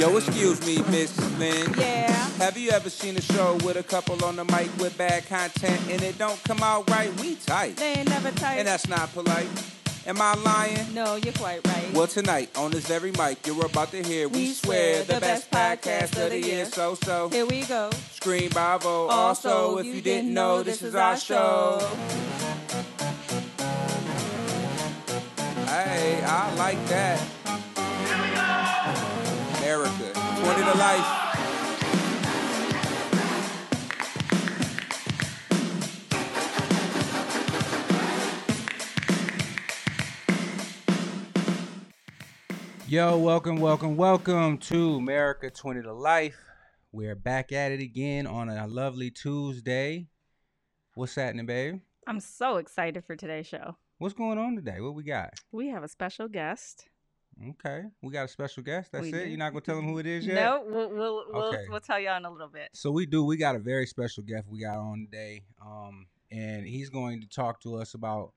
Yo, excuse me, Miss Lynn. Yeah. Have you ever seen a show with a couple on the mic with bad content and it don't come out right? We tight. They ain't never tight. And that's not polite. Am I lying? no, you're quite right. Well, tonight on this very mic, you're about to hear, we, We swear, the, the best, best podcast of the year. So, so, Here we go. scream bravo. Also, if you didn't know, this is our show. Hey, I like that. America, 20 to life. Yo, welcome, welcome, welcome to America 20 to Life. We're back at it again on a lovely Tuesday. What's happening, babe? I'm so excited for today's show. What's going on today? What we got? We have a special guest. Okay, we got a special guest. That's We it. do. You're not gonna tell them who it is yet. No, we'll we'll we'll, we'll tell y'all in a little bit. So we do. We got a very special guest we got on today, um, and he's going to talk to us about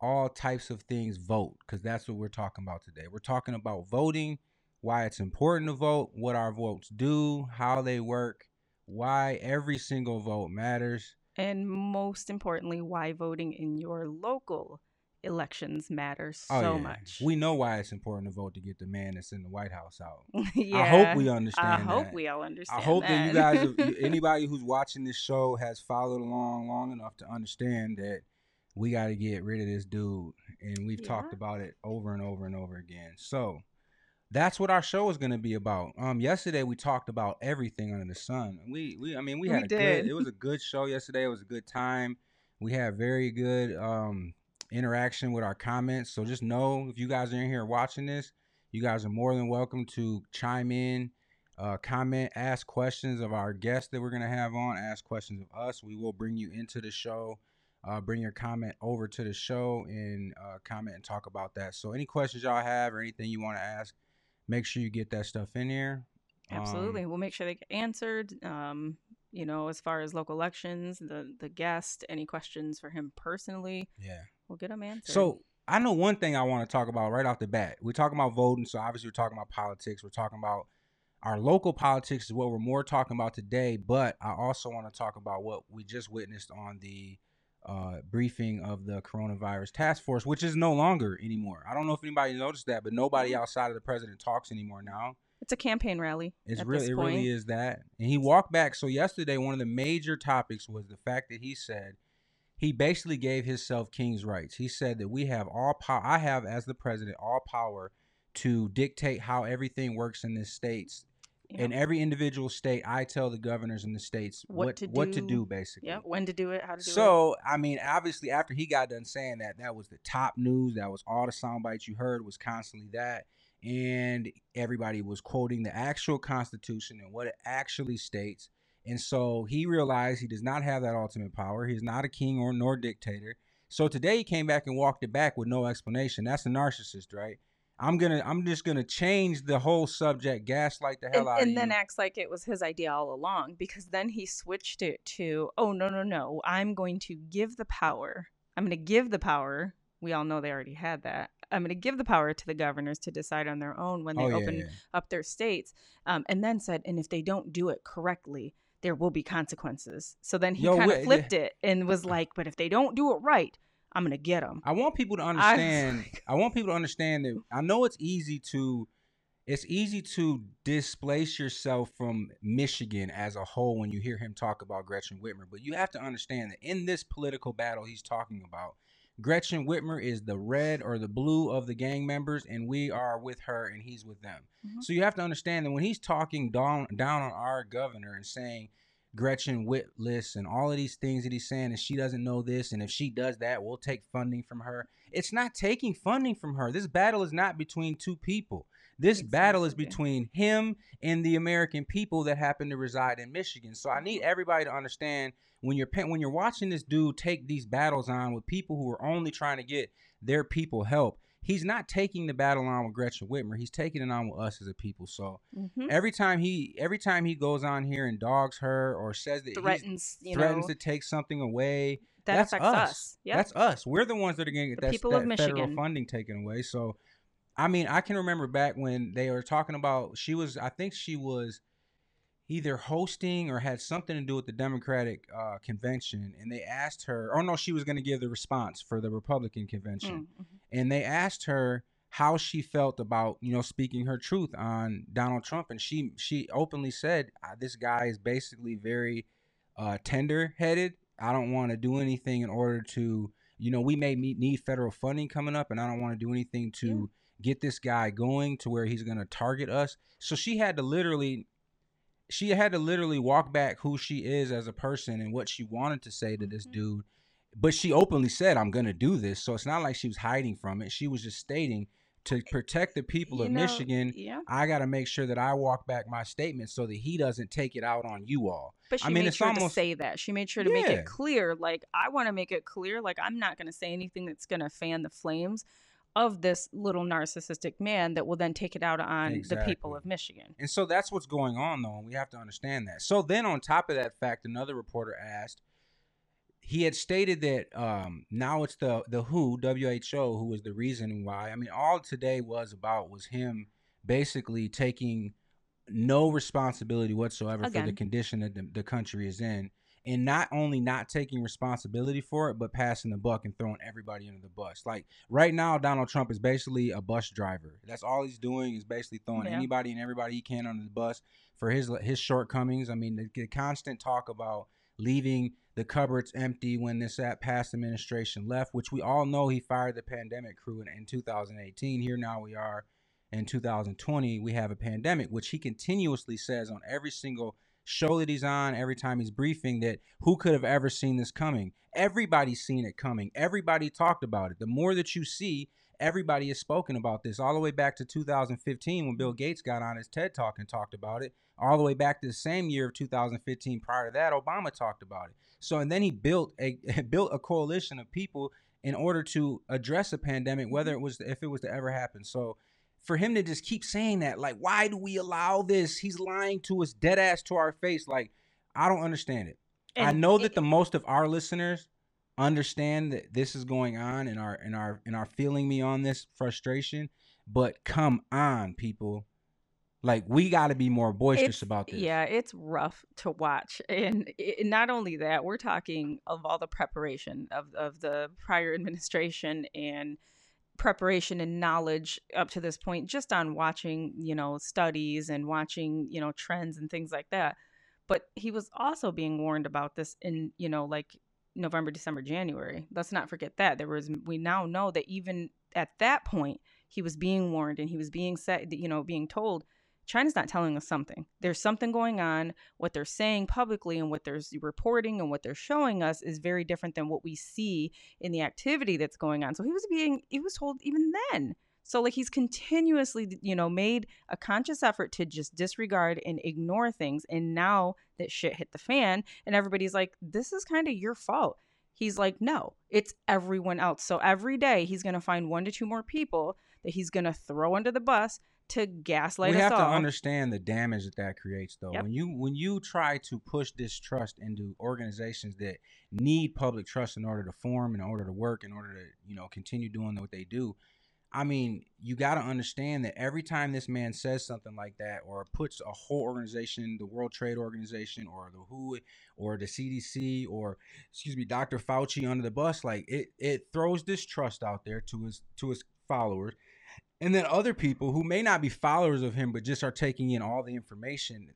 all types of things vote because that's what we're talking about today. We're talking about voting, why it's important to vote, what our votes do, how they work, why every single vote matters. And most importantly, why voting in your local elections matters Oh, so yeah. much. We know why it's important to vote to get the man that's in the White House out. yeah. I hope we understand. I hope that. we all understand. I hope that, you guys, anybody who's watching this show, has followed along long enough to understand that we got to get rid of this dude, and we've talked about it over and over and over again. So that's what our show is going to be about. Um, yesterday we talked about everything under the sun. We, we, I mean, we We had a did. good. It was a good show yesterday. It was a good time. We had very good um interaction with our comments. So just know if you guys are in here watching this, you guys are more than welcome to chime in uh, comment, ask questions of our guests that we're gonna have on, ask questions of us. We will bring you into the show. Uh, bring your comment over to the show and uh, comment and talk about that. So any questions y'all have or anything you want to ask, make sure you get that stuff in there. Um, Absolutely. we'll make sure they get answered. Um, you know, as far as local elections, the the guest, any questions for him personally, yeah. we'll get them answered. So I know one thing I want to talk about right off the bat. We're talking about voting, so obviously we're talking about politics. We're talking about our local politics is what we're more talking about today. But I also want to talk about what we just witnessed on the uh, briefing of the coronavirus task force, which is no longer anymore. I don't know if anybody noticed that, but nobody outside of the president talks anymore now. It's a campaign rally. It's really, it point. really is that. And he walked back. So yesterday, one of the major topics was the fact that he said he basically gave himself king's rights. He said that we have all power. I have, as the president, all power to dictate how everything works in the states. Yep. In every individual state, I tell the governors in the states What what to what to do. do, basically. Yeah, when to do it, how to do it. So, I mean, obviously, after he got done saying that, that was the top news. That was all the sound bites you heard was constantly that. And everybody was quoting the actual Constitution and what it actually states. And so he realized he does not have that ultimate power. He's not a king or nor dictator. So today he came back and walked it back with no explanation. That's a narcissist, right? I'm gonna I'm just gonna change the whole subject, gaslight the hell and, out of you. and then acts like it was his idea all along because then he switched it to oh no no no i'm going to give the power i'm going to give the power we all know they already had that i'm going to give the power to the governors to decide on their own when they oh, yeah, open yeah. up their states um, and then said and if they don't do it correctly there will be consequences so then he kind of flipped it and was like but if they don't do it right i'm going to get them I want people to understand. I, want people to understand that I know it's easy to, it's easy to displace yourself from Michigan as a whole when you hear him talk about Gretchen Whitmer. But you have to understand that in this political battle he's talking about, Gretchen Whitmer is the red or the blue of the gang members, and we are with her and he's with them. Mhm. So you have to understand that when he's talking down down on our governor and saying Gretchen Whitless and all of these things that he's saying, and she doesn't know this, and if she does that, we'll take funding from her. It's not taking funding from her. This battle is not between two people. This battle is between him and the American people that happen to reside in Michigan. So I need everybody to understand when you're when you're watching this dude take these battles on with people who are only trying to get their people help. He's not taking the battle on with Gretchen Whitmer. He's taking it on with us as a people. So Mhm. every time he every time he goes on here and dogs her or says that threatens you threatens know to take something away, that that's affects us. us, yeah That's us. We're the ones that are going to get The that, people that of federal funding taken away. So I mean, I can remember back when they were talking about she was. I think she was either hosting or had something to do with the Democratic uh, convention, and they asked her. Oh no, she was going to give the response for the Republican convention, Mm, mhm. and they asked her how she felt about you know speaking her truth on Donald Trump, and she she openly said, "Uh, "This guy is basically very uh, tender headed. I don't want to do anything in order to." You know, we may meet, need federal funding coming up, and I don't want to do anything to get this guy going to where he's going to target us. So she had to literally she had to literally walk back who she is as a person and what she wanted to say to this Mhm. dude. But she openly said, I'm going to do this. So it's not like she was hiding from it. She was just stating to protect the people You of know, Michigan, Yeah, I got to make sure that I walk back my statement so that he doesn't take it out on you all. but she I mean, made sure to say that. She made sure to make it clear. Like I want to make it clear. Like I'm not going to say anything that's going to fan the flames of this little narcissistic man that will then take it out on the people of Michigan. And so that's what's going on, though, and we have to understand that. So then, on top of that fact, another reporter asked. He had stated that um, now it's the the WHO WHO who was the reason why. I mean, all today was about was him basically taking no responsibility whatsoever for the condition that the, the country is in, and not only not taking responsibility for it, but passing the buck and throwing everybody under the bus. Like right now, Donald Trump is basically a bus driver. That's all he's doing is basically throwing Yeah. anybody and everybody he can under the bus for his his shortcomings. I mean, the, the constant talk about leaving the cupboards empty when this at past administration left, which we all know he fired the pandemic crew in, in 2018. Here now we are in 2020. We have a pandemic, which he continuously says on every single show that he's on, every time he's briefing, that who could have ever seen this coming? Everybody's seen it coming. Everybody talked about it. The more that you see, everybody has spoken about this all the way back to 2015 when Bill Gates got on his TED Talk and talked about it. All the way back to the same year of 2015. Prior to that, Obama talked about it. So and then he built a built a coalition of people in order to address a pandemic, whether it was if it was to ever happen. So for him to just keep saying that, like, why do we allow this? He's lying to us, dead ass to our face. Like, I don't understand it. I know it- that the most of our listeners understand that this is going on and are and are and are feeling me on this frustration. But come on, people. Like we got to be more boisterous about this. Yeah, it's rough to watch, and it, not only that, we're talking of all the preparation of of the prior administration and preparation and knowledge up to this point, just on watching, you know, studies and watching, you know, trends and things like that. But he was also being warned about this in, you know, like November, December, January. Let's not forget that there was. We now know that even at that point, he was being warned and he was being said, you know, being told China's not telling us something. There's something going on. What they're saying publicly and what they're reporting and what they're showing us is very different than what we see in the activity that's going on. So he was being, he was told even then. So like he's continuously, you know, made a conscious effort to just disregard and ignore things. And now that shit hit the fan, and everybody's like, "This is kind of your fault." He's like, "No, it's everyone else." So every day he's gonna find one to two more people that he's gonna throw under the bus to gaslight we us have to understand the damage that that creates though. Yep. when you when you try to push distrust into organizations that need public trust in order to form in order to work in order to you know continue doing what they do i mean you got to understand that every time this man says something like that or puts a whole organization the world trade organization or the who or the cdc or excuse me dr fauci under the bus like it it throws distrust out there to his to his followers and then other people who may not be followers of him but just are taking in all the information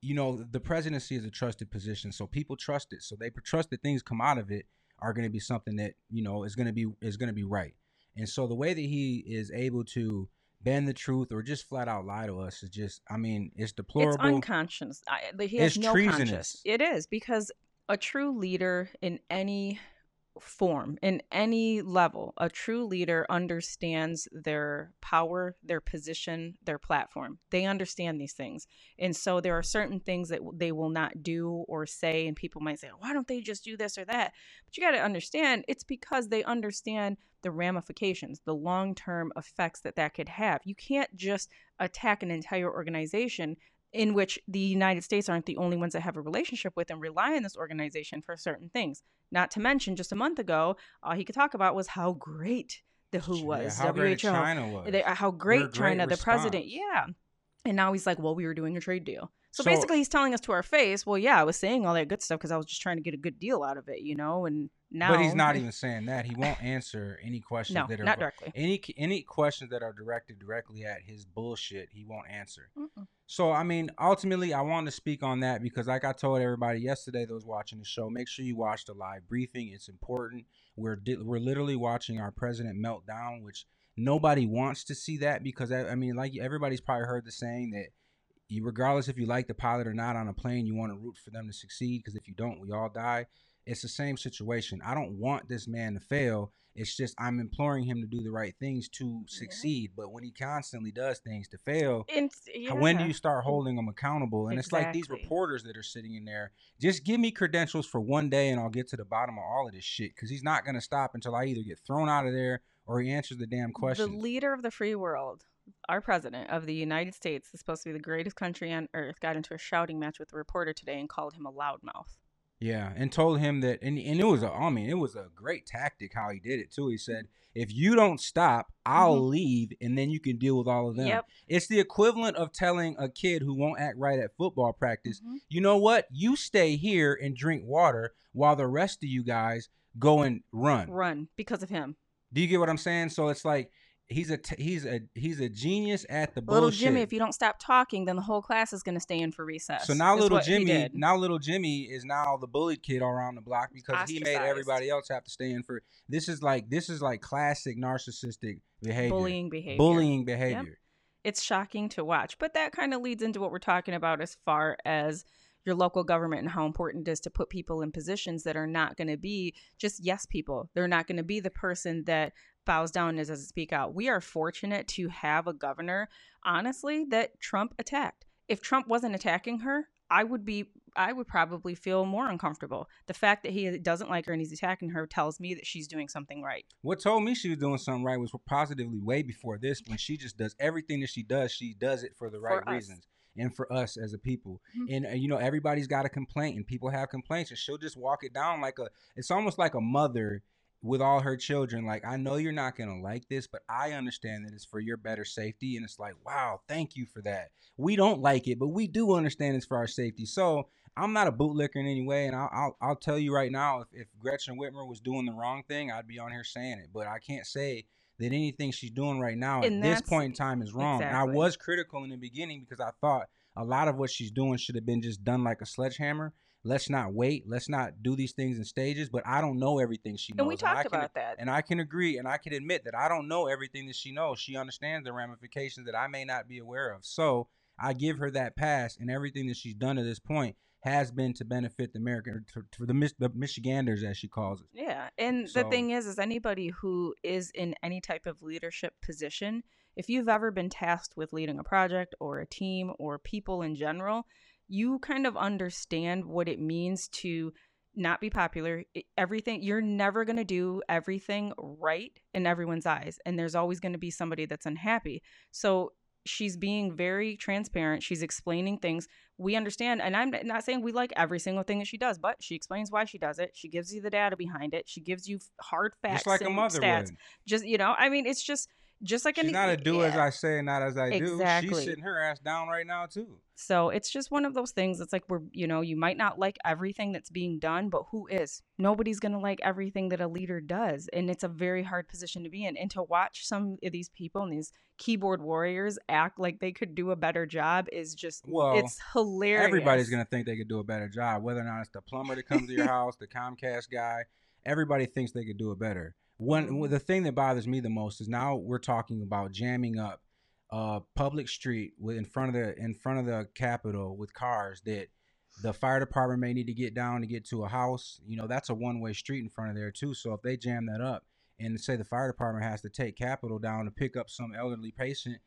you know the presidency is a trusted position so people trust it so they trust that things come out of it are going to be something that you know is going to be is going to be right and so the way that he is able to bend the truth or just flat out lie to us is just i mean it's deplorable it's unconscious. I, he has It's no treasonous. conscience. It is because a true leader in any form, in any level, a true leader understands their power, their position, their platform. They understand these things. And so there are certain things that they will not do or say. And people might say, why don't they just do this or that? But you got to understand it's because they understand the ramifications, the long term effects that that could have. You can't just attack an entire organization in which the United States aren't the only ones that have a relationship with and rely on this organization for certain things. Not to mention, just a month ago, all he could talk about was how great the WHO Yeah, was, how great WHO, China was. they, uh, how great great China, the president, yeah. And now he's like, well, we were doing a trade deal. So, So- basically, he's telling us to our face, well, yeah, I was saying all that good stuff because I was just trying to get a good deal out of it, you know. And now, but he's not even saying that. He won't answer any questions no, that are not directly. any any questions that are directed directly at his bullshit. He won't answer. Mm-mm. So I mean, ultimately, I want to speak on that because, like I told everybody yesterday was watching the show, make sure you watch the live briefing. It's important. We're di- we're literally watching our president melt down, which nobody wants to see that because I, I mean, like everybody's probably heard the saying that you, regardless if you like the pilot or not on a plane, you want to root for them to succeed because if you don't, we all die. It's the same situation. I don't want this man to fail. It's just I'm imploring him to do the right things to succeed. But when he constantly does things to fail, how- when do you start holding him accountable? And it's like these reporters that are sitting in there. Just give me credentials for one day, and I'll get to the bottom of all of this shit. Because he's not gonna stop until I either get thrown out of there or he answers the damn question. The leader of the free world, our president of the United States, is supposed to be the greatest country on earth, got into a shouting match with a reporter today and called him a loudmouth. Yeah, and told him that, and, and it was a, I mean, it was a great tactic how he did it too. He said, "If you don't stop, I'll Mhm. leave, and then you can deal with all of them." Yep. It's the equivalent of telling a kid who won't act right at football practice, Mhm. you know what? You stay here and drink water while the rest of you guys go and run. Run because of him. Do you get what I'm saying? So it's like he's a t- he's a he's a genius at the Little bullshit. Jimmy, if you don't stop talking, then the whole class is going to stay in for recess. So now little Jimmy, now little Jimmy is now the bullied kid all around the block because he made everybody else have to stay in for. This is like this is like classic narcissistic behavior, bullying behavior. bullying behavior. It's shocking to watch, but that kind of leads into what we're talking about as far as your local government and how important it is to put people in positions that are not going to be just yes people. They're not going to be the person that bows down and doesn't speak out. We are fortunate to have a governor, honestly, that Trump attacked. If Trump wasn't attacking her, I would be I would probably feel more uncomfortable. The fact that he doesn't like her and he's attacking her tells me that she's doing something right. What told me she was doing something right was positively way before this when she just does everything that she does, she does it for the right For reasons and for us as a people. Mhm. And uh, you know, everybody's got a complaint and people have complaints and she'll just walk it down like a it's almost like a mother with all her children like I know you're not going to like this, but I understand that it's for your better safety and it's like, "Wow, thank you for that." We don't like it, but we do understand it's for our safety. So, I'm not a bootlicker in any way, and I'll, I'll, I'll tell you right now, if, if Gretchen Whitmer was doing the wrong thing, I'd be on here saying it. But I can't say that anything she's doing right now And at this point in time is wrong. And I was critical in the beginning because I thought a lot of what she's doing should have been just done like a sledgehammer. Let's not wait. Let's not do these things in stages. But I don't know everything she knows. And we talked I can, about that. and I can agree and I can admit that I don't know everything that she knows. She understands the ramifications that I may not be aware of. So I give her that pass, and everything that she's done to this point has been to benefit the American, for, for the, Mich- the Michiganders, as she calls it. Yeah, and So- the thing is, is anybody who is in any type of leadership position, if you've ever been tasked with leading a project or a team or people in general, you kind of understand what it means to not be popular. Everything you're never going to do everything right in everyone's eyes, and there's always going to be somebody that's unhappy. So she's being very transparent. She's explaining things we understand and i'm not saying we like every single thing that she does but she explains why she does it she gives you the data behind it she gives you hard facts Just like a mother stats would. just you know i mean it's just just like She's any not a do as. I say, not as I do. She's sitting her ass down right now too. so it's just one of those things it's like we're you know you might not like everything that's being done but who is nobody's going to like everything that a leader does and it's a very hard position to be in and to watch some of these people and these keyboard warriors act like they could do a better job is just Well, it's hilarious Everybody's gonna think they could do a better job, whether or not it's the plumber that comes to your house, the Comcast guy. Everybody thinks they could do it better. Mhm. the thing that bothers me the most is now we're talking about jamming up uh public street with in front of the in front of the Capitol with cars that the fire department may need to get down to get to a house. You know, that's a one way street in front of there too. So if they jam that up and say the fire department has to take Capitol down to pick up some elderly patient,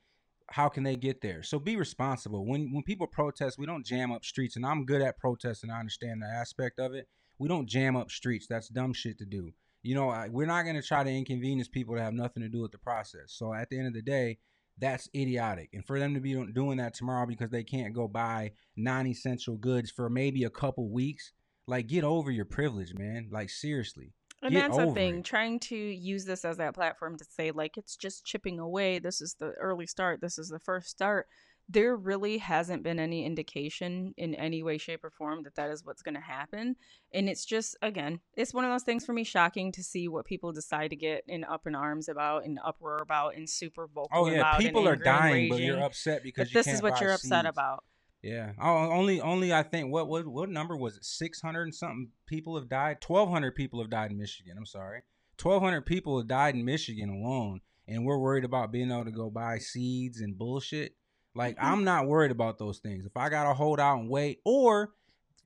how can they get there? So be responsible. When when people protest, we don't jam up streets, and I'm good at protesting. I understand the aspect of it. We don't jam up streets. That's dumb shit to do. You know, I, we're not going to try to inconvenience people that have nothing to do with the process. So at the end of the day, that's idiotic. And for them to be doing that tomorrow because they can't go buy non-essential goods for maybe a couple weeks, like get over your privilege, man. Like seriously. And Get that's the thing, it. trying to use this as that platform to say, like, it's just chipping away. This is the early start. This is the first start. There really hasn't been any indication in any way, shape, or form that that is what's going to happen. And it's just, again, it's one of those things for me shocking to see what people decide to get in up in arms about and uproar about and super oh, vocal Oh yeah, people are dying, but you're upset because you this is what you're upset seeds. about. Yeah. Oh, only only I think what what what number was it? Six hundred and something people have died. Twelve hundred people have died in Michigan. I'm sorry. Twelve hundred people have died in Michigan alone, and we're worried about being able to go buy seeds and bullshit. Like Mhm. I'm not worried about those things. If I gotta hold out and wait, or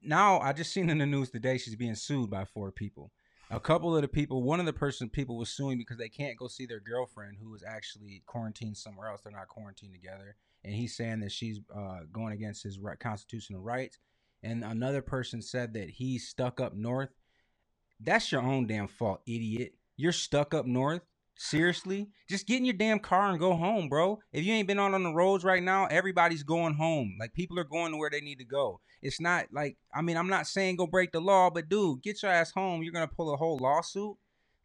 now I just seen in the news today she's being sued by four people. A couple of the people, one of the person people was suing because they can't go see their girlfriend who was actually quarantined somewhere else. They're not quarantined together and he's saying that she's uh, going against his right, constitutional rights. And another person said that he's stuck up north. That's your own damn fault, idiot. You're stuck up north. Seriously, just get in your damn car and go home, bro. If you ain't been out on the roads right now, everybody's going home. Like people are going to where they need to go. It's not like I mean, I'm not saying go break the law, but dude, get your ass home. You're gonna pull a whole lawsuit.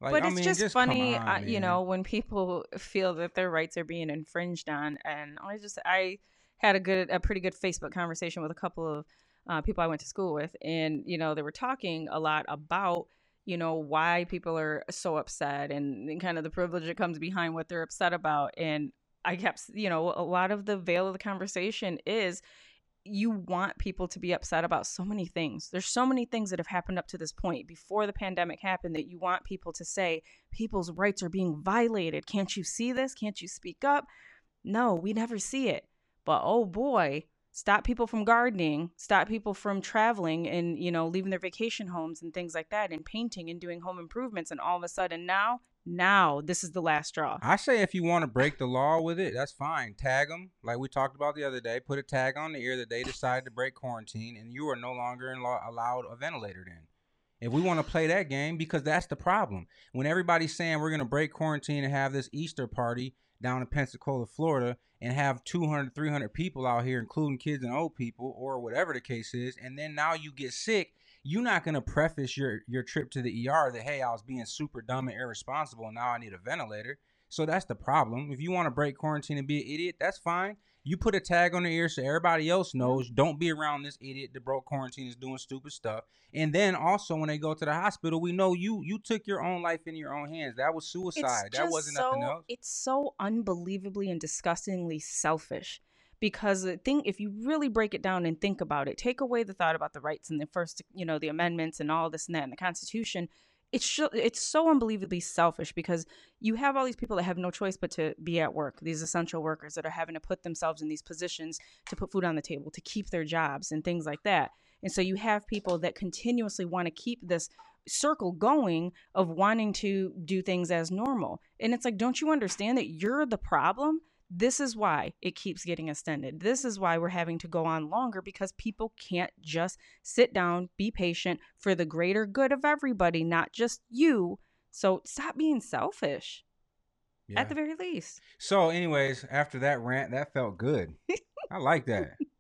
Like, but I it's mean, just, come funny, on, uh, you know, when people feel that their rights are being infringed on. And I just, I had a good, a pretty good Facebook conversation with a couple of uh, people I went to school with, and you know, they were talking a lot about, you know, why people are so upset and, and kind of the privilege that comes behind what they're upset about. And I kept, you know, a lot of the veil of the conversation is you want people to be upset about so many things. There's so many things that have happened up to this point before the pandemic happened that you want people to say people's rights are being violated. Can't you see this? Can't you speak up? No, we never see it. But oh boy, stop people from gardening, stop people from traveling and, you know, leaving their vacation homes and things like that and painting and doing home improvements and all of a sudden now, now this is the last straw. I say if you want to break the law with it, that's fine. Tag them, like we talked about the other day. Put a tag on the ear that they decided to break quarantine, and you are no longer law, allowed a ventilator. Then, if we want to play that game, because that's the problem. When everybody's saying we're going to break quarantine and have this Easter party down in Pensacola, Florida, and have 200, 300 people out here, including kids and old people, or whatever the case is, and then now you get sick you're not gonna preface your your trip to the ER that hey I was being super dumb and irresponsible and now I need a ventilator. So that's the problem. If you want to break quarantine and be an idiot, that's fine. You put a tag on the ear so everybody else knows. Don't be around this idiot that broke quarantine is doing stupid stuff. And then also when they go to the hospital, we know you you took your own life in your own hands. That was suicide. That wasn't so, nothing else. It's so unbelievably and disgustingly selfish. Because the thing, if you really break it down and think about it, take away the thought about the rights and the first, you know, the amendments and all this and that and the Constitution. It's sh- it's so unbelievably selfish because you have all these people that have no choice but to be at work. These essential workers that are having to put themselves in these positions to put food on the table, to keep their jobs and things like that. And so you have people that continuously want to keep this circle going of wanting to do things as normal. And it's like, don't you understand that you're the problem? This is why it keeps getting extended. This is why we're having to go on longer because people can't just sit down, be patient for the greater good of everybody, not just you. So stop being selfish Yeah. at the very least. So, anyways, after that rant, that felt good. I like that.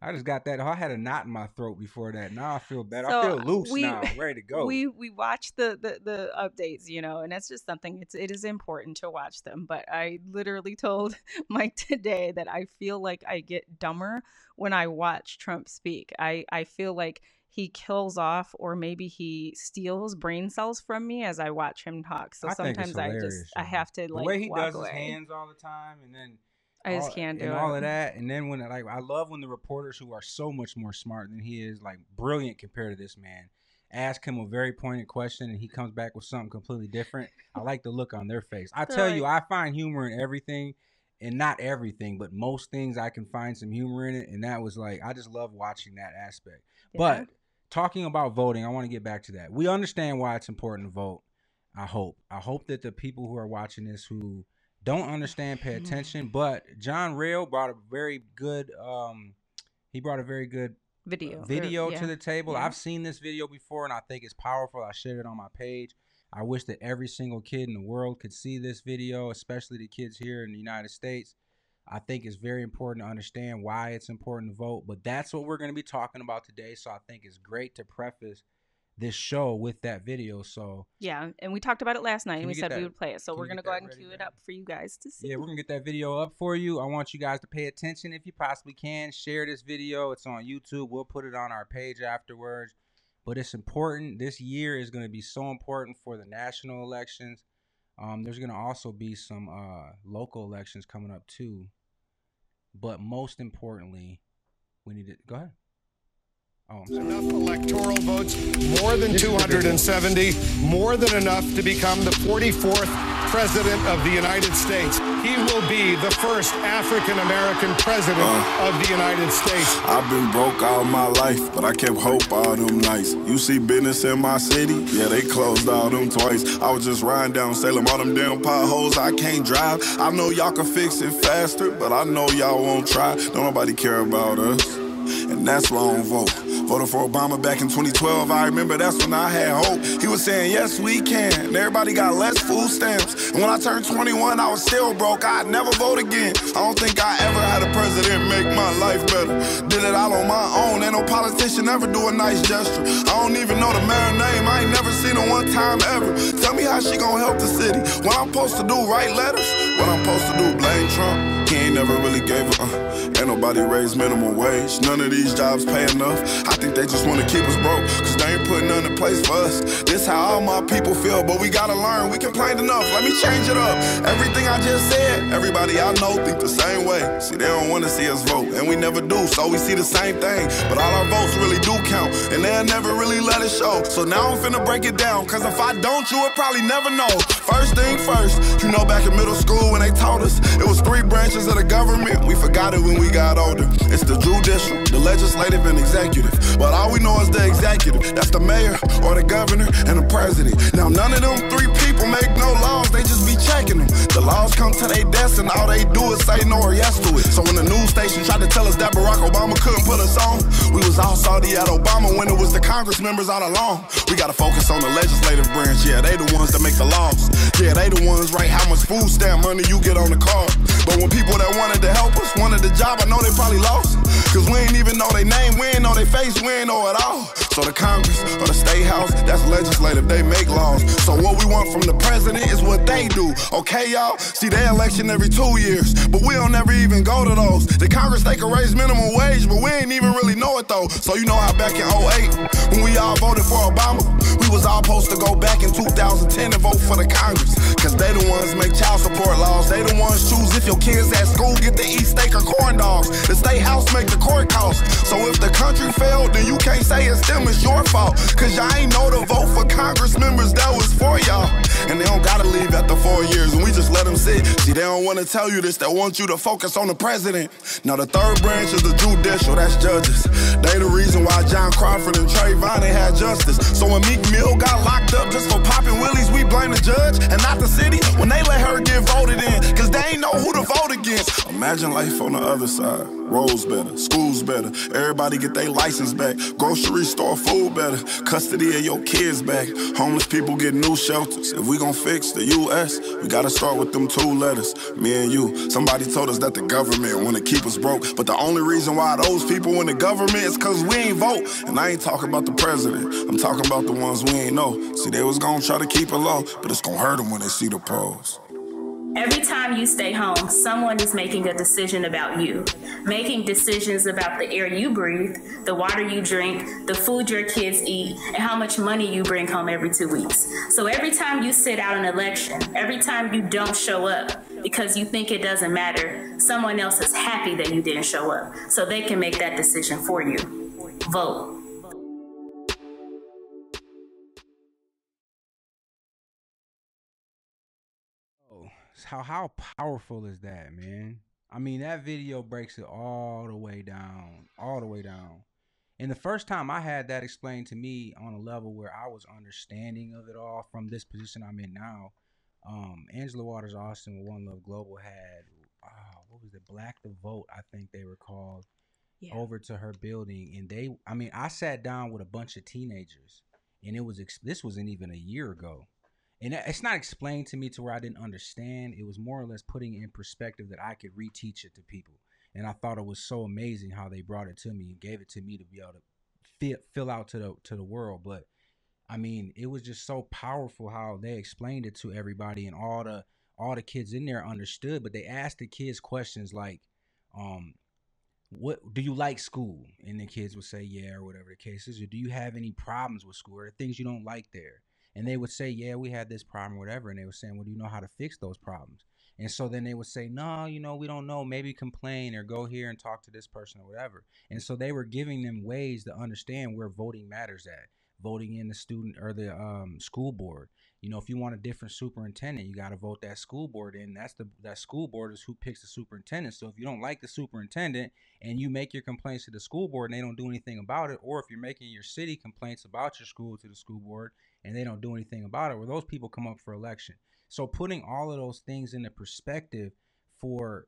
I just got that. I had a knot in my throat before that. Now I feel better. So, I feel uh, loose we- now, ready to go. We we watch the, the the updates, you know, and that's just something. It's it is important to watch them. But I literally told Mike today that I feel like I get dumber when I watch Trump speak. I I feel like he kills off or maybe he steals brain cells from me as I watch him talk. So I sometimes I just I have to like the way he does away. his hands all the time, and then I just all- can't do and it. all of that. And then when like I love when the reporters who are so much more smart than he is, like brilliant compared to this man, ask him a very pointed question and he comes back with something completely different. I like the look on their face. I tell you, I find humor in everything. And not everything, but most things I can find some humor in it. And that was like, I just love watching that aspect. Yeah. But talking about voting, I want to get back to that. We understand why it's important to vote. I hope. I hope that the people who are watching this who don't understand pay attention. But John Rail brought a very good um he brought a very good video video yeah. to the table. yeah. I've seen this video before and I think it's powerful. I shared it on my page. I wish that every single kid in the world could see this video, especially the kids here in the United States. I think it's very important to understand why it's important to vote, but that's what we're going to be talking about today. So I think it's great to preface this show with that video. So Yeah, and we talked about it last night, and we said we would play it. So we're gonna go ahead and ready cue it up for you guys to see. yeah, we're gonna get that video up for you. I want you guys to pay attention if you possibly can. Share this video. It's on YouTube. We'll put it on our page afterwards. But it's important. This year is gonna be so important for the national elections. Um, there's gonna also be some uh, local elections coming up too. But most importantly, we need to go ahead. Oh, Enough electoral votes, more than 270, more than enough to become the 44th President of the United States. He will be the first African American President uh, of the United States. I've been broke all my life, but I kept hope all them nights. You see business in my city? Yeah, they closed all them twice. I was just riding down Salem, all them damn potholes. I can't drive. I know y'all can fix it faster, but I know y'all won't try. Don't nobody care about us. And that's why I don't vote. Voted for Obama back in 2012. I remember that's when I had hope. He was saying, Yes, we can. And everybody got less food stamps. And when I turned 21, I was still broke. I'd never vote again. I don't think I ever had a president make my life better. Did it all on my own. Ain't no politician ever do a nice gesture. I don't even know the mayor name. I ain't never seen her one time ever. Tell me how she gonna help the city. What I'm supposed to do, write letters? What I'm supposed to do, blame Trump? He ain't never really gave a uh. Ain't nobody raised minimum wage. None of these jobs pay enough. I think they just wanna keep us broke. Cause they ain't putting none in place for us. This how all my people feel, but we gotta learn. We complained enough. Let me change it up. Everything I just said, everybody I know think the same way. See, they don't wanna see us vote, and we never do. So we see the same thing. But all our votes really do count, and they'll never really let it show. So now I'm finna break it down. Cause if I don't, you would probably never know. First thing first, you know back in middle school when they taught us it was three branches of the government. We forgot it when we got older. It's the judicial, the legislative, and executive. But all we know is the executive. That's the mayor or the governor and the president. Now none of them three people make no laws. They just be checking them. The laws come to their desk and all they do is say no or yes to it. So when the news station tried to tell us that Barack Obama couldn't put us on, we was all salty at Obama when it was the Congress members all along. We gotta focus on the legislative branch. Yeah, they the ones that make the laws. Yeah, they the ones write how much food stamp money you get on the card. But when people that wanted to help us wanted the job, I know they probably lost. Cause we ain't even know their name, we ain't know their face, we ain't know it all. So the Congress or the State House, that's legislative, they make laws. So what we want from the president is what they do. Okay, y'all? See, they election every two years, but we don't ever even go to those. The Congress, they can raise minimum wage, but we ain't even really know it though. So you know how back in 08, when we all voted for Obama, we was all supposed to go back in 2010 and vote for the Congress. Cause they the ones make child support laws. They the ones choose if your kids at school get to eat steak or corn dogs. The state house make the court costs. So if the country failed, then you can't say it's them, it's your fault. Cause y'all ain't know to vote for Congress members that was for y'all. And they don't gotta leave after four years, and we just let them sit. See, they don't wanna tell you this, they want you to focus on the president. Now, the third branch is the judicial, that's judges. They the reason why John Crawford and Trayvon ain't had justice. So when Meek Mill got locked up just for popping willies, we blame the judge and not the city when they let her get voted in. Cause they ain't know who to vote against. Imagine life on the other side. Roads better, schools better, everybody get their license back. Grocery store food better, custody of your kids back. Homeless people get new shelters. If we gon' fix the US, we gotta start with them two letters. Me and you. Somebody told us that the government wanna keep us broke. But the only reason why those people in the government is cause we ain't vote. And I ain't talking about the president. I'm talking about the ones we ain't know. See, they was gonna try to keep it low, but it's gonna hurt them when they see the pros. Every time you stay home, someone is making a decision about you, making decisions about the air you breathe, the water you drink, the food your kids eat, and how much money you bring home every two weeks. So every time you sit out an election, every time you don't show up because you think it doesn't matter, someone else is happy that you didn't show up, so they can make that decision for you. Vote. How how powerful is that, man? I mean, that video breaks it all the way down, all the way down. And the first time I had that explained to me on a level where I was understanding of it all from this position I'm in now, um, Angela Waters Austin with One Love Global had, uh, what was it, Black the Vote, I think they were called, Yeah. over to her building. And they, I mean, I sat down with a bunch of teenagers, and it was, this wasn't even a year ago and it's not explained to me to where I didn't understand. It was more or less putting in perspective that I could reteach it to people. And I thought it was so amazing how they brought it to me and gave it to me to be able to fill, fill out to the to the world. But I mean, it was just so powerful how they explained it to everybody and all the all the kids in there understood, but they asked the kids questions like, um, what do you like school? And the kids would say, yeah, or whatever the case is. Or do you have any problems with school? Or things you don't like there? And they would say, yeah, we had this problem, whatever. And they were saying, well, do you know how to fix those problems? And so then they would say, no, you know, we don't know. Maybe complain or go here and talk to this person or whatever. And so they were giving them ways to understand where voting matters at. Voting in the student or the um, school board. You know, if you want a different superintendent, you got to vote that school board in. That's the that school board is who picks the superintendent. So if you don't like the superintendent and you make your complaints to the school board and they don't do anything about it, or if you're making your city complaints about your school to the school board and they don't do anything about it, well, those people come up for election. So putting all of those things into perspective for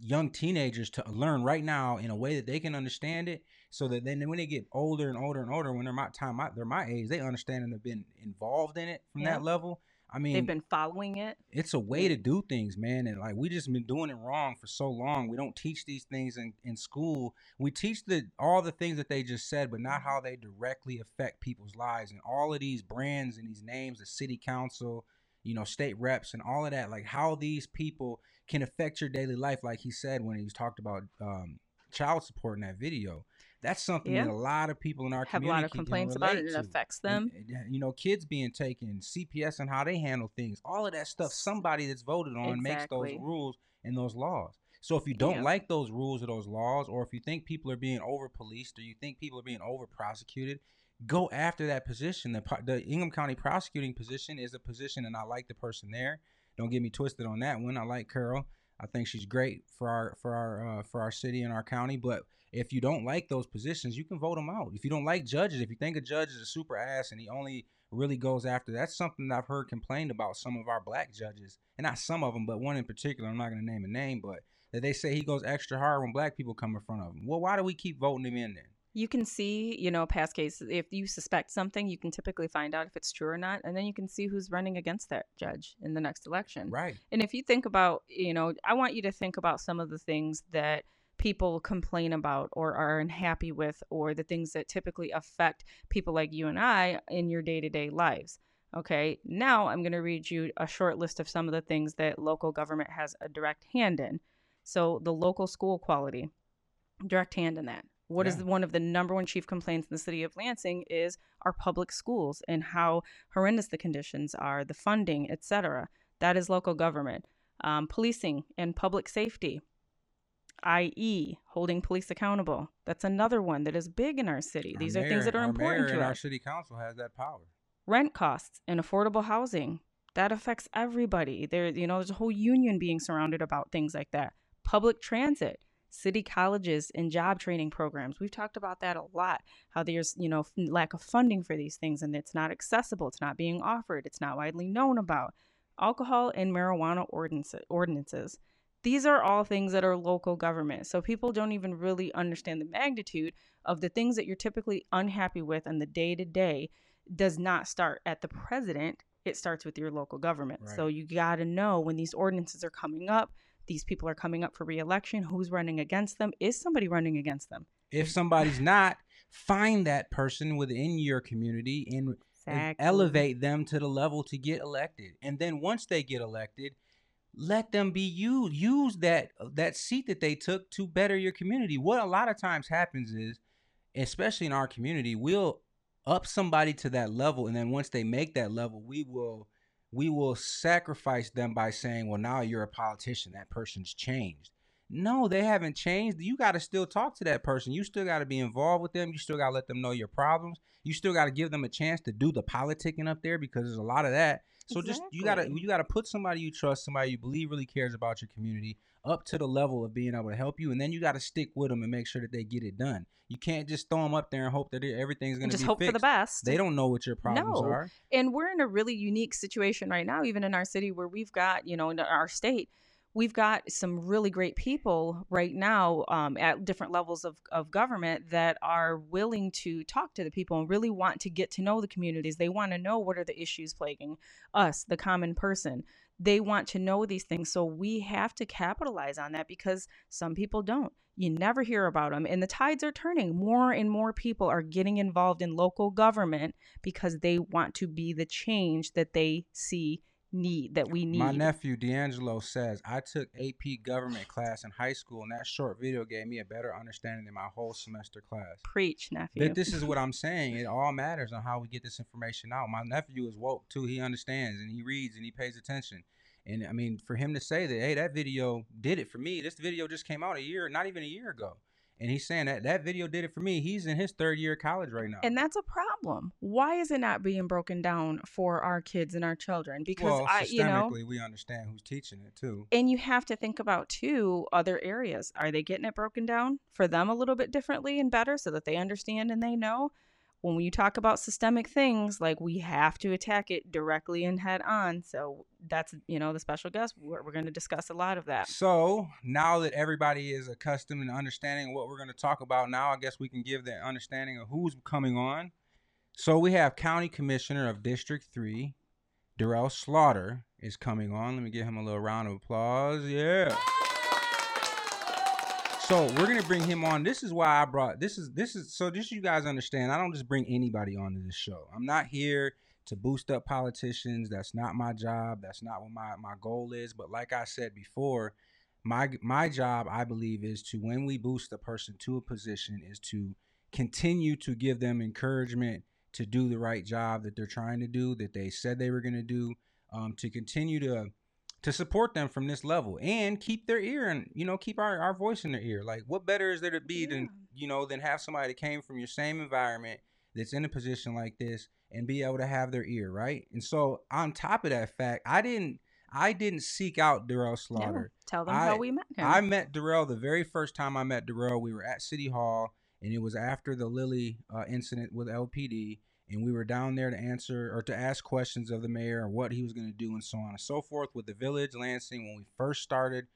young teenagers to learn right now in a way that they can understand it so that then when they get older and older and older when they're my time my, they're my age they understand and have been involved in it from Yeah. that level i mean They've been following it. it's a way to do things man and like we just been doing it wrong for so long. We don't teach these things in, in school. We teach the all the things that they just said but not how they directly affect people's lives. And all of these brands and these names the city council you know state reps and all of that like how these people can affect your daily life like he said when he was talked about um, child support in that video that's something Yeah. that a lot of people in our community Have a lot of complaints about it. It affects them. and, you know kids being taken cps and how they handle things all of that stuff somebody that's voted on makes those rules and those laws so if you don't Yeah. like those rules or those laws or if you think people are being over policed or you think people are being over prosecuted go after that position the, the ingham county prosecuting position is a position and i like the person there don't get me twisted on that one i like carol i think she's great for our for our uh, for our city and our county but if you don't like those positions, you can vote them out. If you don't like judges, if you think a judge is a super ass and he only really goes after that's something that I've heard complained about some of our black judges, and not some of them, but one in particular. I'm not going to name a name, but that they say he goes extra hard when black people come in front of him. Well, why do we keep voting him in then? You can see, you know, past cases. If you suspect something, you can typically find out if it's true or not, and then you can see who's running against that judge in the next election. Right. And if you think about, you know, I want you to think about some of the things that people complain about or are unhappy with, or the things that typically affect people like you and I in your day to day lives. Okay, now I'm going to read you a short list of some of the things that local government has a direct hand in. So, the local school quality, direct hand in that. What is Yeah. one of the number one chief complaints in the city of Lansing is our public schools and how horrendous the conditions are, the funding, etc. That is local government. Um, policing and public safety, i.e., holding police accountable. That's another one that is big in our city. Our These are things that are important mayor to and us Our city council has that power. rent costs and affordable housing that affects everybody there you know there's a whole union being surrounded about things like that public transit city colleges and job training programs we've talked about that a lot how there's you know f- lack of funding for these things and it's not accessible it's not being offered it's not widely known about alcohol and marijuana ordinance- ordinances these are all things that are local government. So people don't even really understand the magnitude of the things that you're typically unhappy with and the day to day does not start at the president. It starts with your local government. So you got to know when these ordinances are coming up these people are coming up for reelection who's running against them? Is somebody running against them? If somebody's not, find that person within your community and and elevate them to the level to get elected. And then once they get elected, let them be used. Use that uh, that seat that they took to better your community. What a lot of times happens is, especially in our community, we'll up somebody to that level, and then once they make that level, we will we will sacrifice them by saying, "Well, now you're a politician. That person's changed." No, they haven't changed. You got to still talk to that person. You still got to be involved with them. You still got to let them know your problems. You still got to give them a chance to do the politicking up there because there's a lot of that. So just you got to you got to put somebody you trust, somebody you believe really cares about your community up to the level of being able to help you and then you got to stick with them and make sure that they get it done. You can't just throw them up there and hope that everything's and to just be hope fixed. for the best They don't know what your problems No. are. and we're in a really unique situation right now even in our city where we've got you know in our state we've got some really great people right now um, at different levels of, of government that are willing to talk to the people and really want to get to know the communities they want to know what are the issues plaguing us the common person they want to know these things. So we have to capitalize on that because some people don't. You never hear about them. And the tides are turning. More and more people are getting involved in local government because they want to be the change that they see need that we need. My nephew D'Angelo says I took AP government class in high school, and that short video gave me a better understanding than my whole semester class. Preach, nephew. But this is what I'm saying. It all matters on how we get this information out. My nephew is woke too. He understands and he reads and he pays attention. And I mean, for him to say that, hey, that video did it for me. This video just came out a year, not even a year ago. And he's saying that that video did it for me. He's in his third year of college right now. And that's a problem. Why is it not being broken down for our kids and our children? Because well, I, you know, we understand who's teaching it too. and you have to think about too other areas. Are they getting it broken down for them a little bit differently and better so that they understand and they know? When you talk about systemic things, like we have to attack it directly and head on. So that's you know the special guest. We're, we're going to discuss a lot of that. So now that everybody is accustomed and understanding what we're going to talk about now, I guess we can give the understanding of who's coming on. So we have County Commissioner of District 3, Derrell Slaughter, is coming on. Let me give him a little round of applause. Yeah. So we're gonna bring him on. This is why I brought this is this is so just you guys understand. I don't just bring anybody onto this show. I'm not here to boost up politicians. That's not my job. That's not what my my goal is. But like I said before, my my job I believe is to when we boost a person to a position is to continue to give them encouragement to do the right job that they're trying to do that they said they were going to do um, to continue to to support them from this level and keep their ear and you know keep our, our voice in their ear like what better is there to be than you know than have somebody that came from your same environment that's in a position like this and be able to have their ear right and so on top of that fact i didn't i didn't seek out derrell Yeah. slaughter Tell them I- how we met him. I met Derrell the very first time I met Derrell. We were at City Hall, and it was after the Lilly uh, incident with LPD, and we were down there to answer or to ask questions of the mayor and what he was going to do and so on and so forth with the village Lansing when we first started.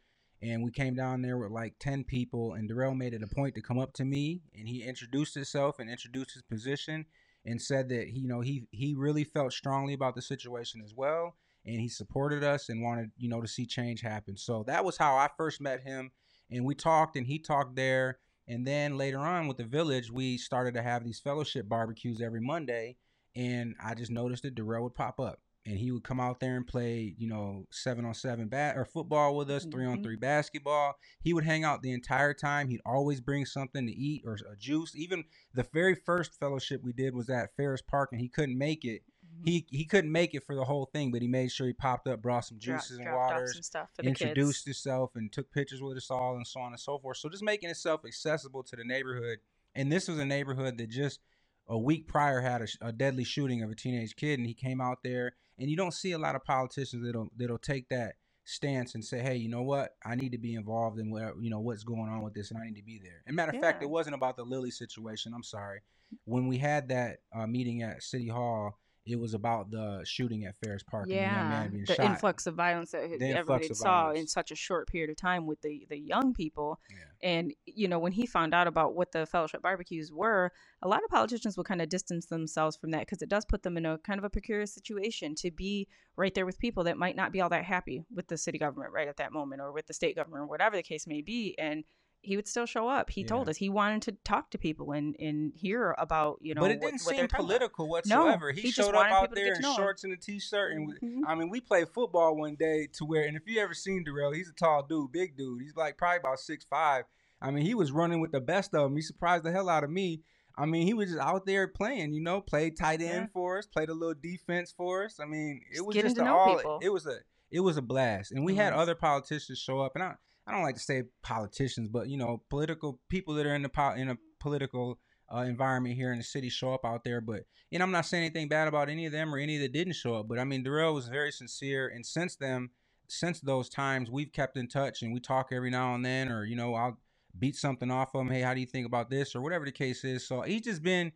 And we came down there with like 10 people, and Derrell made it a point to come up to me and he introduced himself and introduced his position and said that he, you know, he he really felt strongly about the situation as well and he supported us and wanted you know to see change happen so that was how i first met him and we talked and he talked there and then later on with the village we started to have these fellowship barbecues every monday and i just noticed that Derrell would pop up and he would come out there and play you know seven on seven bat or football with us three on Mhm. three basketball. He would hang out the entire time. He'd always bring something to eat or a juice. Even the very first fellowship we did was at ferris park and he couldn't make it Mhm. he he couldn't make it for the whole thing, but he made sure he popped up, brought some Dro- juices and dropped waters, stuff introduced kids. himself, and took pictures with us all, and so on and so forth. So just making itself accessible to the neighborhood. And this was a neighborhood that just a week prior had a, a deadly shooting of a teenage kid, and he came out there. And you don't see a lot of politicians that'll that'll take that stance and say, hey, you know what? I need to be involved in what you know what's going on with this, and I need to be there. And matter of fact, it wasn't about the Lily situation. I'm sorry. When we had that uh, meeting at City Hall, it was about the shooting at Ferris Park the Yeah, man being the shot. influx of violence that The everybody saw in such a short period of time with the the young people. Yeah. And you know, when he found out about what the fellowship barbecues were, a lot of politicians would kind of distance themselves from that because it does put them in a kind of a precarious situation to be right there with people that might not be all that happy with the city government right at that moment or with the state government or whatever the case may be. And he would still show up. He told us he wanted to talk to people and and hear about you know. but it didn't what they're seem political whatsoever. he, he showed up out there in shorts and a t-shirt, and Mhm. I mean, we played football one day to where, and if you ever seen Derrell, he's a tall dude, big dude. He's like probably about six five. I mean, he was running with the best of them. He surprised the hell out of me. I mean, he was just out there playing, you know, played tight end Yeah. for us, played a little defense for us. I mean, it Just was just to a know all. people. It was a it was a blast, and we It had other politicians show up, and I I don't like to say politicians, but you know, political people that are in the po- in a political uh, environment here in the city show up out there. But and I'm not saying anything bad about any of them or any that didn't show up. But I mean, Derrell was very sincere, and since them, since those times, we've kept in touch and we talk every now and then, or you know, I'll beat something off of him. Hey, how do you think about this, or whatever the case is. So he's just been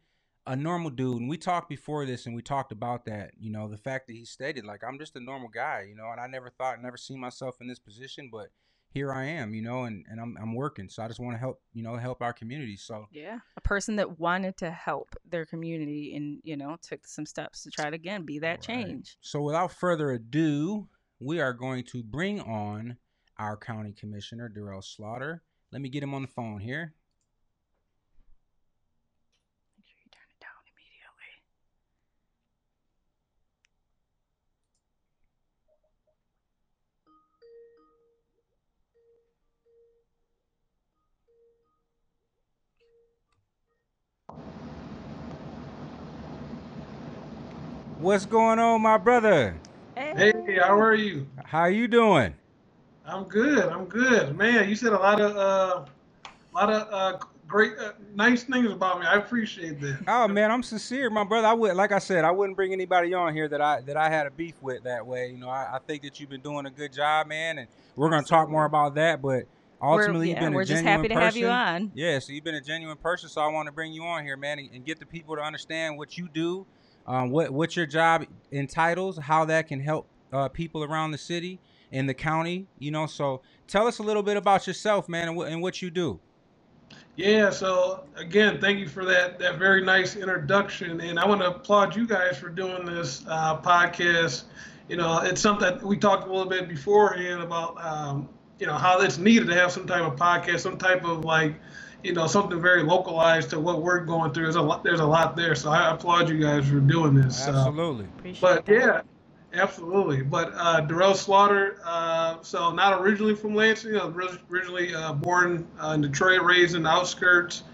a normal dude, and we talked before this, and we talked about that. You know, the fact that he stated like I'm just a normal guy, you know, and I never thought, never seen myself in this position, but here I am, you know, and, and I'm I'm working. So I just want to help, you know, help our community. So Yeah, a person that wanted to help their community and you know took some steps to try to again be that right. change. So without further ado, we are going to bring on our county commissioner, Derrell Slaughter. Let me get him on the phone here. What's going on, my brother? Hey, how are you? How you doing? I'm good. I'm good, man. You said a lot of uh, a lot of uh, great, uh, nice things about me. I appreciate that. Oh man, I'm sincere, my brother. I would, like I said, I wouldn't bring anybody on here that I that I had a beef with that way. You know, I, I think that you've been doing a good job, man, and we're gonna talk more about that. But ultimately, we're, you've yeah, been we're a just happy to person. have you on. Yeah, so you've been a genuine person, so I want to bring you on here, man, and, and get the people to understand what you do, um, what what your job entitles, how that can help uh, people around the city and the county. You know, so tell us a little bit about yourself, man, and, what and what you do. Yeah. So again, thank you for that that very nice introduction, and I want to applaud you guys for doing this uh, podcast. You know, it's something we talked a little bit beforehand about. Um, you know how it's needed to have some type of podcast, some type of like, you know, something very localized to what we're going through. There's a lot. There's a lot there. So I applaud you guys for doing this. Uh, Absolutely. Appreciate But that. yeah, absolutely. But uh, Derrell Slaughter, uh, so not originally from Lansing, I was originally uh, born uh, in Detroit, raised in the outskirts.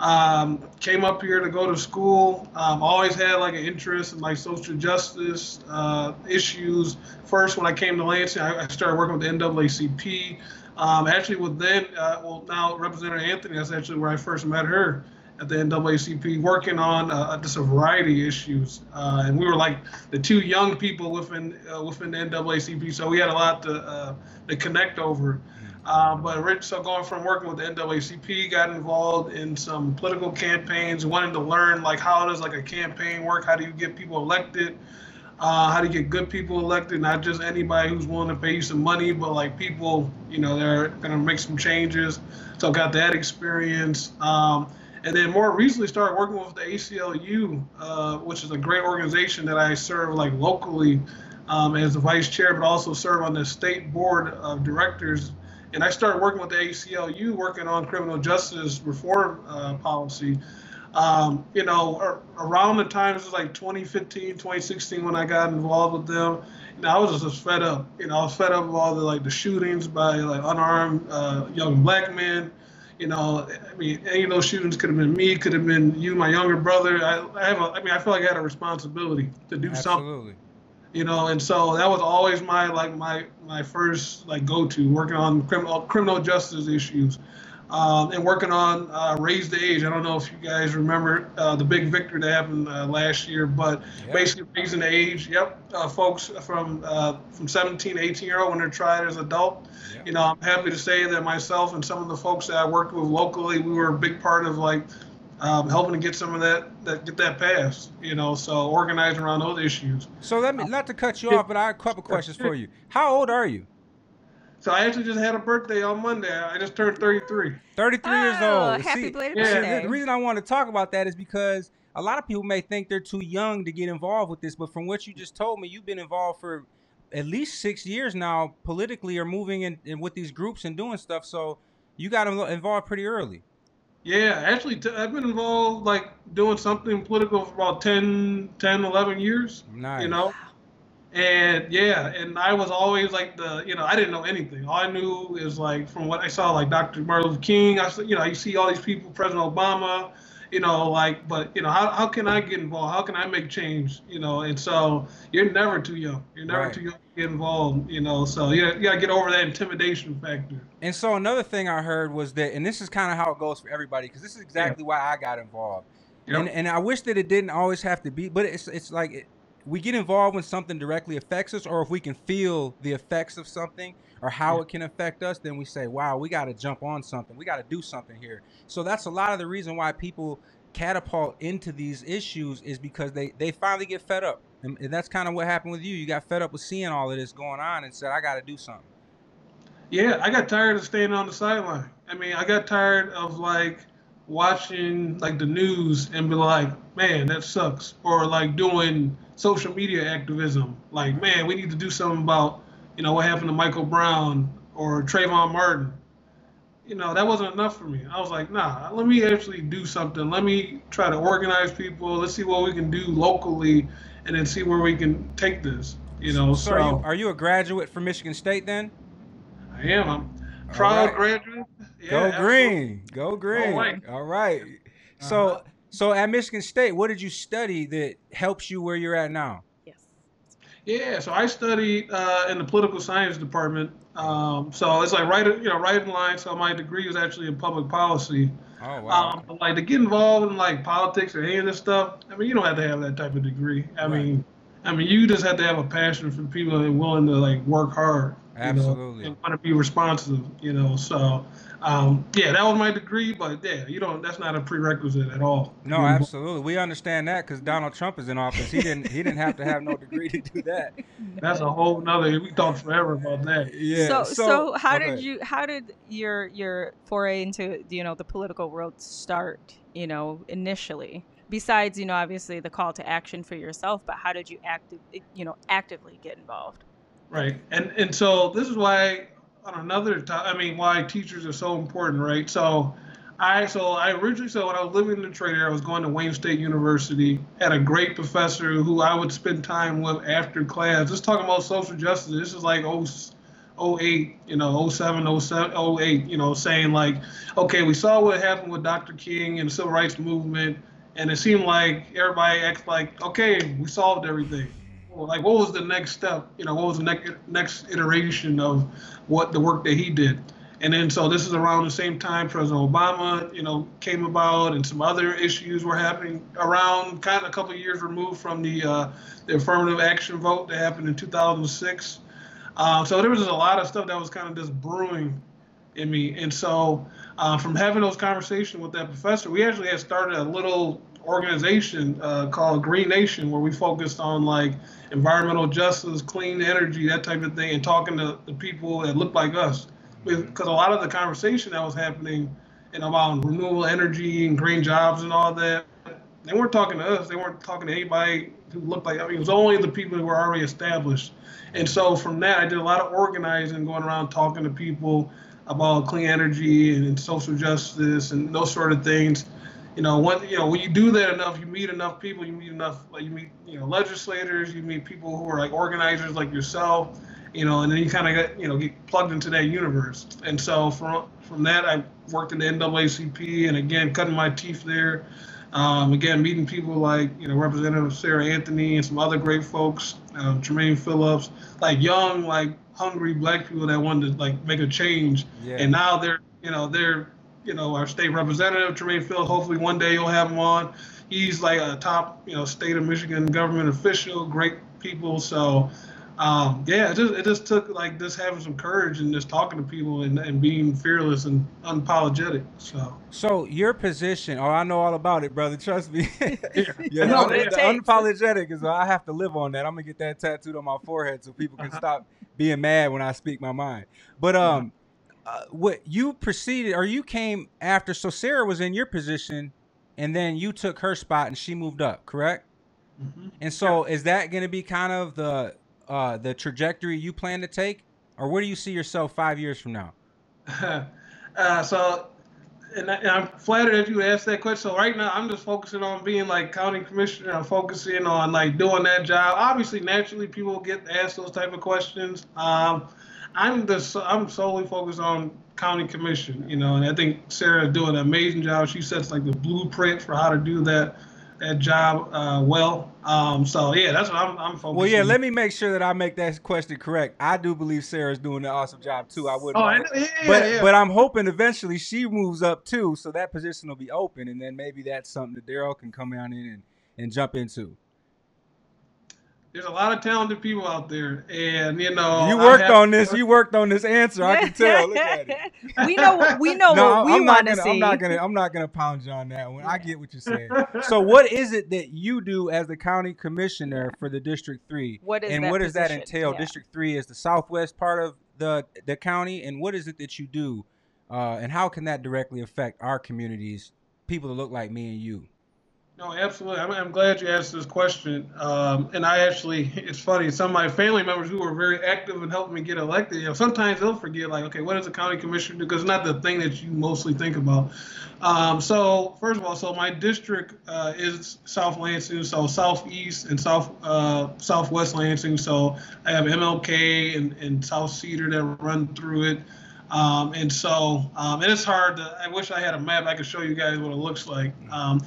Um, came up here to go to school. Um, always had like an interest in like social justice uh, issues. First, when I came to Lansing, I, I started working with the NAACP. Um, actually, with then, uh, well, now Representative Anthony, that's actually where I first met her at the NAACP, working on uh, just a variety of issues. Uh, and we were like the two young people within uh, within the NAACP, so we had a lot to uh, to connect over. Uh, but Rich, so going from working with the NAACP, got involved in some political campaigns, wanted to learn like how does like a campaign work? How do you get people elected? Uh, how to get good people elected, not just anybody who's willing to pay you some money, but like people, you know, they're gonna make some changes. So I got that experience. Um, and then more recently started working with the ACLU, uh, which is a great organization that I serve like locally um, as the vice chair, but also serve on the state board of directors. And I started working with the ACLU, working on criminal justice reform uh, policy. Um, you know, ar- around the time, this was like 2015, 2016 when I got involved with them. You know, I was just fed up. You know, I was fed up with all the like the shootings by like unarmed uh, young black men. You know, I mean, any of those shootings could have been me, could have been you, my younger brother. I, I have, a, I mean, I feel like I had a responsibility to do something Absolutely. you know and so that was always my like my my first like go-to working on criminal criminal justice issues um, and working on uh, raise the age i don't know if you guys remember uh, the big victory that happened uh, last year but basically raising the age yep uh, folks from uh, from 17 to 18 year old when they're tried as adult you know i'm happy to say that myself and some of the folks that i worked with locally we were a big part of like um, helping to get some of that, that get that passed, you know, so organizing around those issues. So let me not to cut you off, but I have a couple questions for you. How old are you? So I actually just had a birthday on Monday. I just turned 33. 33 years Oh, old. happy See, belated yeah, birthday. the, the reason I want to talk about that is because a lot of people may think they're too young to get involved with this, but from what you just told me, you've been involved for at least six years now, politically, or moving in, in with these groups and doing stuff. So you got involved pretty early. Yeah, actually, t- I've been involved like doing something political for about 10, 10, 11 years, Nice. you know? And yeah, and I was always like the, you know, I didn't know anything. All I knew is like from what I saw, like Dr. Martin Luther King. I, you know, you see all these people, President Obama, you know, like, but you know, how, how can I get involved? How can I make change? You know, and so you're never too young. You're never Right. too young to get involved. You know, so you you gotta get over that intimidation factor. And so another thing I heard was that, and this is kind of how it goes for everybody, because this is exactly why I got involved. Yep. And and I wish that it didn't always have to be, but it's it's like it, we get involved when something directly affects us, or if we can feel the effects of something or how it can affect us, then we say, "Wow, we got to jump on something. We got to do something here." So that's a lot of the reason why people catapult into these issues is because they they finally get fed up, and, and that's kind of what happened with you. You got fed up with seeing all of this going on and said, "I got to do something." Yeah, I got tired of staying on the sideline. I mean, I got tired of like watching like the news and be like, man, that sucks. Or like doing social media activism. Like, man, we need to do something about you know, what happened to Michael Brown or Trayvon Martin. You know, that wasn't enough for me. I was like, nah, let me actually do something. Let me try to organize people. Let's see what we can do locally and then see where we can take this. You know, So, so, are, you, are you a graduate from Michigan State then? I am. I'm proud right. graduate. Yeah, Go absolutely. green. Go green. right. All right. So Uh-huh. so at Michigan State, what did you study that helps you where you're at now? yes. Yeah, so I studied uh, in the political science department. Um, so it's like right, you know, right in line. So my degree was actually in public policy. Oh wow. Um, but like to get involved in like politics or any of this stuff, I mean, you don't have to have that type of degree. I Right. mean, I mean, you just have to have a passion for people and willing to like work hard. you know, Absolutely. and want to be responsive. You know, so um, yeah, that was my degree. But yeah, you don't. That's not a prerequisite at all. no, absolutely. We understand that because Donald Trump is in office. He didn't he didn't have to have no degree to do that. That's a whole nother. We talk forever about that. Yeah. so, so how okay. did you how did your your foray into you know the political world start you know initially besides you know obviously the call to action for yourself but how did you active you know actively get involved Right. And and so this is why on another time, I mean, why teachers are so important, right? So I so I originally so when I was living in Detroit area, I was going to Wayne State University, had a great professor who I would spend time with after class, just talking about social justice. This is like oh 08, you know, 07, 07, 08, you know, saying like, okay, we saw what happened with Dr. King and the civil rights movement, and it seemed like everybody acts like, okay, we solved everything. Like, what was the next step? You know, what was the next next iteration of what the work that he did? And then, so this is around the same time President Obama, you know, came about, and some other issues were happening around, kind of a couple of years removed from the uh, the affirmative action vote that happened in 2006. Um, so there was just a lot of stuff that was kind of just brewing in me. And so uh, from having those conversations with that professor, we actually had started a little organization uh, called Green Nation where we focused on like environmental justice, clean energy, that type of thing, and talking to the people that look like us. Because a lot of the conversation that was happening and about renewable energy and green jobs and all that, they weren't talking to us. They weren't talking to anybody who looked like. I mean, it was only the people who were already established. And so from that, I did a lot of organizing, going around talking to people about clean energy and, social justice and those sort of things. You know, when you know when you do that enough, you meet enough people. You meet enough, like you meet you know legislators. You meet people who are like organizers like yourself. You know, and then you kind of get you know get plugged into that universe. And so from from that, I worked in the NAACP, and again cutting my teeth there. Um, again, meeting people like you know Representative Sarah Anthony and some other great folks, um, Tremaine Phillips, like young, like hungry black people that wanted to like make a change. Yeah. And now they're you know they're you know our state representative Tremaine Phillips. Hopefully one day you'll have him on. He's like a top you know state of Michigan government official, great people. So um, yeah, it just it just took like just having some courage and just talking to people and, and being fearless and unapologetic. So. So your position, oh, I know all about it, brother. Trust me. yeah, No, the- the unapologetic is I have to live on that. I'm gonna get that tattooed on my forehead so people can stop being mad when I speak my mind. But um, uh, what you proceeded or you came after? So Sarah was in your position, and then you took her spot and she moved up, correct? Mhm. And so is that gonna be kind of the uh the trajectory you plan to take, or where do you see yourself five years from now? uh, so, and, I, I'm flattered that you asked that question. So right now, I'm just focusing on being like county commissioner. I'm focusing on like doing that job. Obviously, naturally, people get asked those type of questions. Um, I'm just I'm solely focused on county commission, you know, and I think Sarah is doing an amazing job. She sets like the blueprint for how to do that that job uh, well. Um, so yeah, that's what I'm I'm focusing. Well, yeah. Let me make sure that I make that question correct. I do believe Sarah's doing an awesome job too. I wouldn't. Oh, yeah, but yeah. but I'm hoping eventually she moves up too, so that position will be open, and then maybe that's something that Derrell can come down in and, and jump into. There's a lot of talented people out there, and you know you worked on this. You worked on this answer. I can tell. Look at it. we know we know no, what we want to gonna. see I'm not gonna. I'm not gonna pound you on that one. I get what you're saying. So, what is it that you do as the county commissioner for the District Three? What is and that what does that entail? Yeah. District Three is the southwest part of the the county, and what is it that you do, uh, and how can that directly affect our communities, people that look like me and you? No, absolutely. I'm, I'm glad you asked this question. Um, and I actually, it's funny. Some of my family members who were very active in helping me get elected, you know, sometimes they'll forget, like, okay, what does a county commissioner do? Because it's not the thing that you mostly think about. Um, so first of all, so my district uh, is South Lansing, so southeast and south uh, southwest Lansing. So I have MLK and, and South Cedar that run through it. Um, and so, um, and it's hard to, I wish I had a map I could show you guys what it looks like. Um,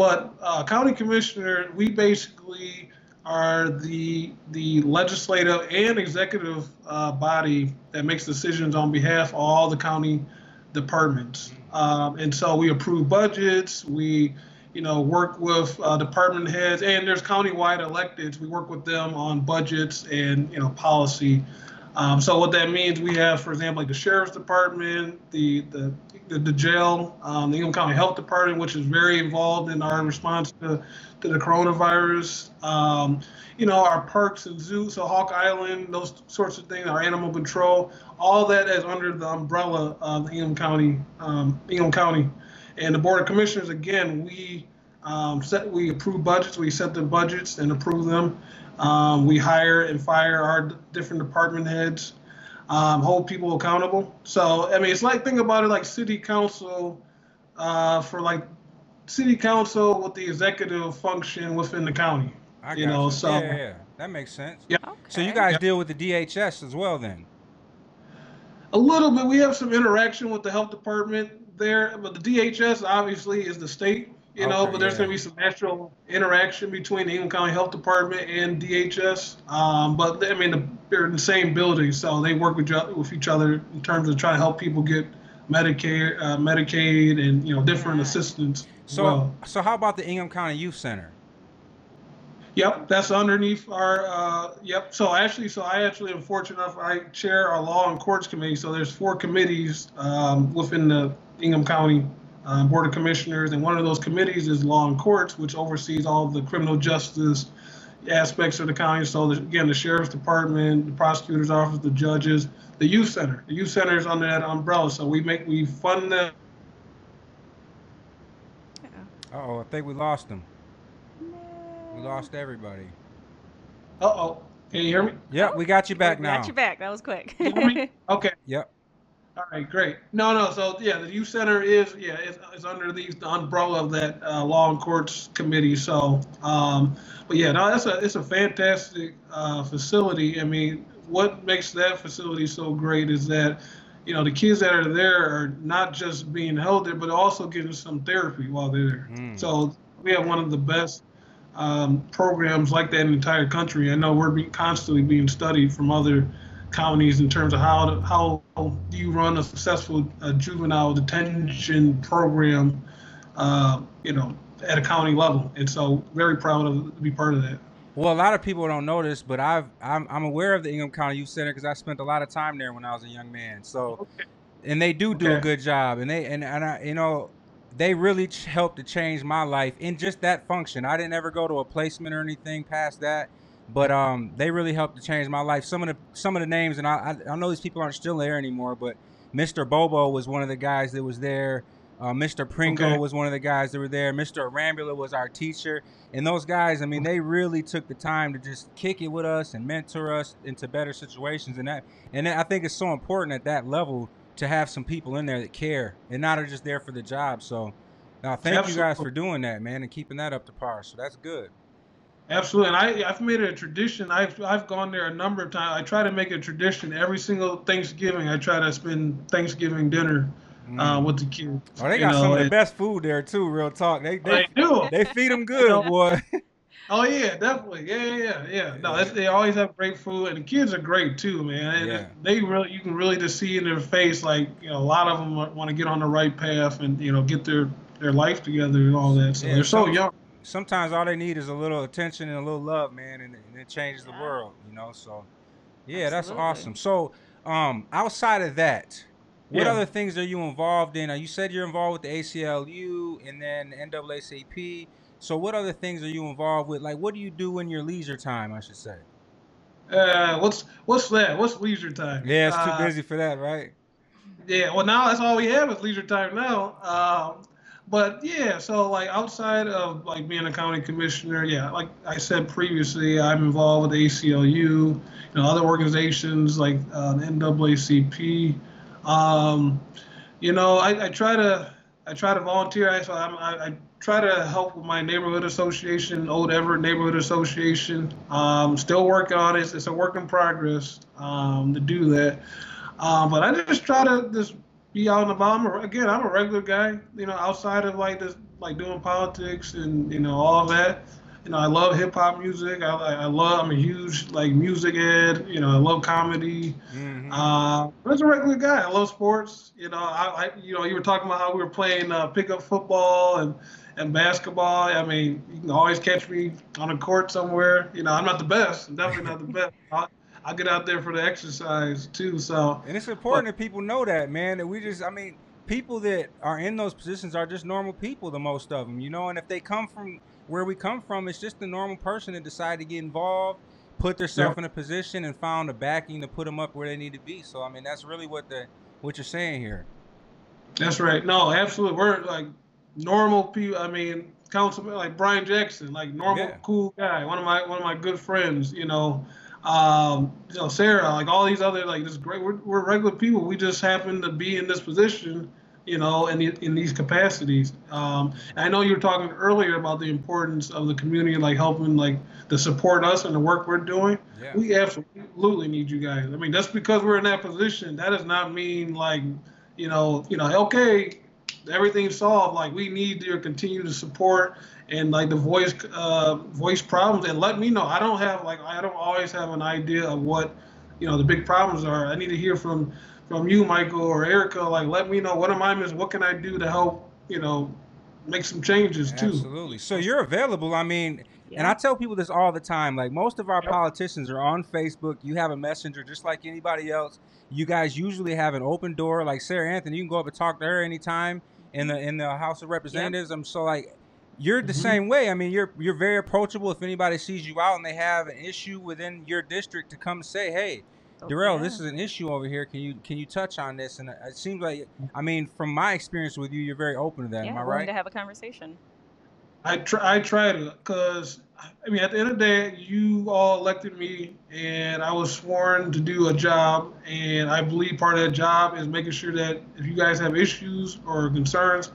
but uh, county commissioner, we basically are the the legislative and executive uh, body that makes decisions on behalf of all the county departments. Um, and so we approve budgets. We, you know, work with uh, department heads, and there's countywide electeds. We work with them on budgets and you know policy. Um, so what that means, we have, for example, like the sheriff's department, the the the, the jail, um, the Ingham County Health Department, which is very involved in our response to, to the coronavirus. Um, you know, our parks and zoos, so Hawk Island, those sorts of things, our animal control, all that is under the umbrella of the Ingham County, um, Ingham County, and the Board of Commissioners. Again, we um, set, we approve budgets, we set the budgets and approve them. Um, we hire and fire our different department heads, um, hold people accountable. So, I mean, it's like, think about it like city council uh, for like city council with the executive function within the county. I You got know, so- yeah, yeah, that makes sense. Yeah. So you guys Yeah. deal with the DHS as well, then? A little bit. We have some interaction with the health department there, but the DHS obviously is the state, you know. Okay, but there's yeah. going to be some natural interaction between the Ingham County Health Department and DHS. Um, but I mean, the, they're in the same building, so they work with, each- with each other in terms of trying to help people get Medicare, uh, Medicaid, and you know different Yeah. assistance. So, well. so how about the Ingham County Youth Center? Yep, that's underneath our, uh, yep. So actually, so I actually am fortunate enough, I chair our law and courts committee. So there's four committees, um, within the Ingham County, uh, Board of Commissioners. And one of those committees is law and courts, which oversees all the criminal justice aspects of the county. So there's, again, the sheriff's department, the prosecutor's office, the judges, the youth center. The youth center is under that umbrella. So we make, we fund them. Oh, I think we lost him. We lost everybody. Uh-oh, can you hear me? Yep, we got you back We now. Got you back. That was quick. Can you hear me? Okay. Yep. All right, great. No, no. So yeah, the youth center is yeah is, is under the, the umbrella of that uh, law and courts committee. So, um, but yeah, no, that's a it's a fantastic uh, facility. I mean, what makes that facility so great is that you know the kids that are there are not just being held there, but also getting some therapy while they're there. Mm. So we have one of the best um, programs like that in the entire country. I know we're be, constantly being studied from other counties in terms of how to, how do you run a successful uh, juvenile detention program, uh, you know, at a county level. And so, very proud of to be part of that. Well, a lot of people don't know this, but I've I'm, I'm aware of the Ingham County Youth Center because I spent a lot of time there when I was a young man. So, Okay. and they do do a good job, and they and and I, you know, they really ch- helped to change my life in just that function. I didn't ever go to a placement or anything past that, but um, they really helped to change my life. Some of the some of the names, and I I, I know these people aren't still there anymore, but Mr. Bobo was one of the guys that was there. Uh, Mr. Pringle Okay. was one of the guys that were there. Mr. Rambula was our teacher. And those guys, I mean, they really took the time to just kick it with us and mentor us into better situations. And that, and I think it's so important at that level to have some people in there that care and not are just there for the job. So, now thank you guys for doing that, man, and keeping that up to par. So that's good. Absolutely, and I, I've made it a tradition. I've I've gone there a number of times. I try to make it a tradition every single Thanksgiving. I try to spend Thanksgiving dinner uh, with the kids. Oh, they got some of the and- best food there too. Real talk. They they, They do. they feed them good, boy. Oh yeah, definitely. Yeah, yeah, yeah. yeah. No, that's, they always have great food, and the kids are great too, man. Yeah. They really, you can really just see in their face, like you know, a lot of them want to get on the right path and you know get their their life together and all that. So Yeah, they're so some- young. Sometimes all they need is a little attention and a little love, man, and, and it changes the world, you know. So, yeah, that's awesome. So, um, outside of that, what Yeah. other things are you involved in? Uh, You said you're involved with the ACLU and then NAACP. So, what other things are you involved with? Like, what do you do in your leisure time? I should say. Uh, what's what's that? What's leisure time? Yeah, it's too Uh, busy for that, right? Yeah, well now that's all we have is leisure time now. Um, but yeah, so like outside of like being a county commissioner, yeah, like I said previously, I'm involved with ACLU, you know, other organizations like uh, the NAACP. Um, you know, I, I, try to I try to volunteer. I, so I, I try to help with my neighborhood association, Old Everett Neighborhood Association. Um, still working on it. It's a work in progress um, to do that. Um, but I just try to just be out and about. I'm again, I'm a regular guy, you know, outside of like this, like doing politics and you know all that. You know, I love hip hop music. I, I love. I'm a huge like music head. You know, I love comedy. Mm-hmm. Uh, I'm a regular guy. I love sports. You know, I, I you know you were talking about how we were playing uh, pickup football and and basketball. I mean, you can always catch me on a court somewhere. You know, I'm not the best. I'm definitely not the best. I, get out there for the exercise too. So and it's important but, that people know that, man. That we just, I mean, people that are in those positions are just normal people. The most of them, you know. And if they come from where we come from, it's just the normal person that decided to get involved, put themselves in a position, and found the backing to put them up where they need to be. So I mean, that's really what the what you're saying here. That's right. No, absolutely. We're like normal people. I mean, councilman like Brian Jackson, like normal, yeah. cool guy. One of my one of my good friends. You know, um, you know, Sarah, like all these other like this great. We're, we're regular people. We just happen to be in this position, you know, in the, in these capacities. Um, I know you were talking earlier about the importance of the community, like helping, like to support us and the work we're doing. Yeah. We absolutely need you guys. I mean, just because we're in that position, that does not mean like, you know, you know, okay, everything's solved. Like we need your continued support and like the voice uh, voice problems and let me know. I don't have like I don't always have an idea of what you know the big problems are. I need to hear from from you, Michael or Erica. Like let me know what am I missing. What can I do to help you know make some changes too. Absolutely. So you're available. I mean. Yeah. And I tell people this all the time. Like most of our yep. politicians are on Facebook. You have a messenger just like anybody else. You guys usually have an open door. Like Sarah Anthony, you can go up and talk to her anytime in the in the House of Representatives. Yep. I'm so like you're the mm-hmm. same way. I mean, you're you're very approachable. If anybody sees you out and they have an issue within your district, to come say, "Hey, oh, Derrell, yeah. this is an issue over here. Can you can you touch on this?" And it seems like, I mean, from my experience with you, you're very open to that. Yeah, Am I right? to have a conversation. I try. I try to, cause I mean, at the end of the day, you all elected me, and I was sworn to do a job, and I believe part of that job is making sure that if you guys have issues or concerns,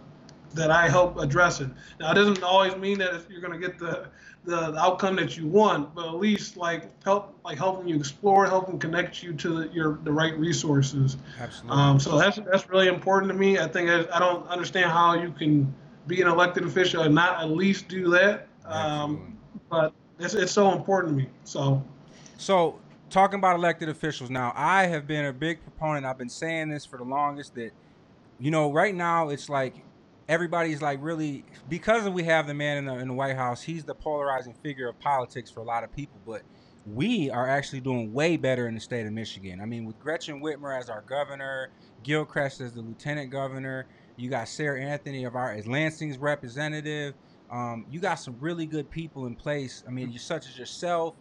that I help address it. Now, it doesn't always mean that you're going to get the, the, the outcome that you want, but at least like help like helping you explore, helping connect you to the, your the right resources. Absolutely. Um, so that's that's really important to me. I think I, I, don't understand how you can be an elected official and not at least do that. Um, but it's, it's so important to me. So. So talking about elected officials now, I have been a big proponent. I've been saying this for the longest that, you know, right now it's like everybody's like really because we have the man in the, in the White House. He's the polarizing figure of politics for a lot of people, but we are actually doing way better in the state of Michigan. I mean, with Gretchen Whitmer as our governor, Gilchrist as the lieutenant governor, you got Sarah Anthony of our as Lansing's representative. Um, you got some really good people in place. I mean, you such as yourself.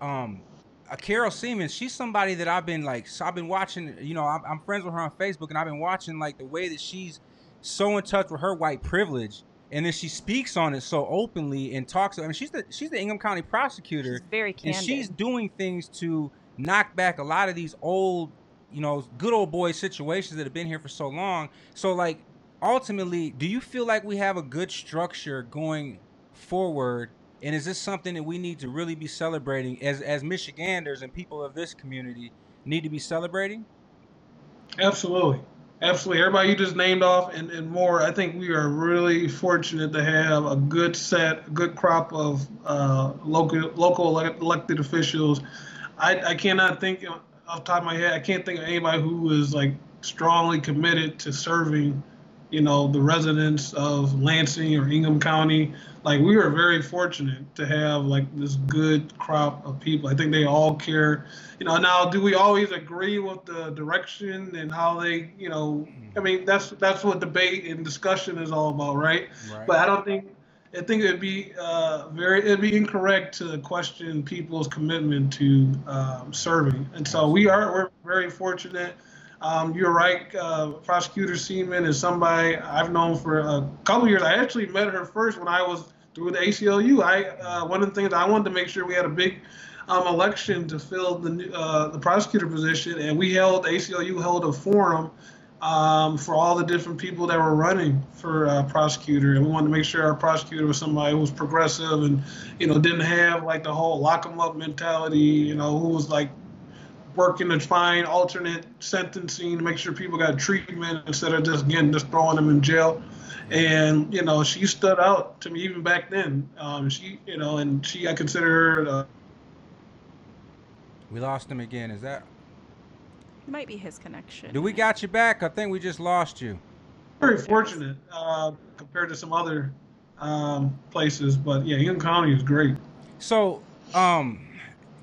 Um, uh, Carol Siemon, she's somebody that I've been like, so I've been watching. You know, I'm, I'm friends with her on Facebook, and I've been watching like the way that she's so in touch with her white privilege and then she speaks on it so openly and talks. I mean, she's the she's the Ingham County prosecutor. She's very candid. and she's doing things to knock back a lot of these old, you know, good old boy situations that have been here for so long. So, like, ultimately, do you feel like we have a good structure going forward? And is this something that we need to really be celebrating as as Michiganders and people of this community need to be celebrating? Absolutely. Absolutely. Everybody you just named off and, and more, I think we are really fortunate to have a good set, a good crop of uh, local local elected officials. I, I cannot think off top of my head, I can't think of anybody who is like strongly committed to serving you know, the residents of Lansing or Ingham County. Like we are very fortunate to have like this good crop of people. I think they all care. You know, now do we always agree with the direction and how they, you know, I mean that's that's what debate and discussion is all about, right? right. But I don't think I think it'd be uh, very it'd be incorrect to question people's commitment to um, serving. And so we are we're very fortunate Um, you're right. Uh, Prosecutor Siemon is somebody I've known for a couple years. I actually met her first when I was through the ACLU. I uh, one of the things I wanted to make sure we had a big um, election to fill the uh, the prosecutor position, and we held ACLU held a forum um, for all the different people that were running for uh, prosecutor, and we wanted to make sure our prosecutor was somebody who was progressive and you know didn't have like the whole lock 'em up mentality. You know, who was like working to find alternate sentencing to make sure people got treatment instead of just getting just throwing them in jail. And you know, she stood out to me even back then. Um, she, you know, and she, I consider her. Uh, we lost him again. Is that? It might be his connection. Do we got you back? I think we just lost you. Very fortunate uh, compared to some other um, places, but yeah, Ingham County is great. So, um,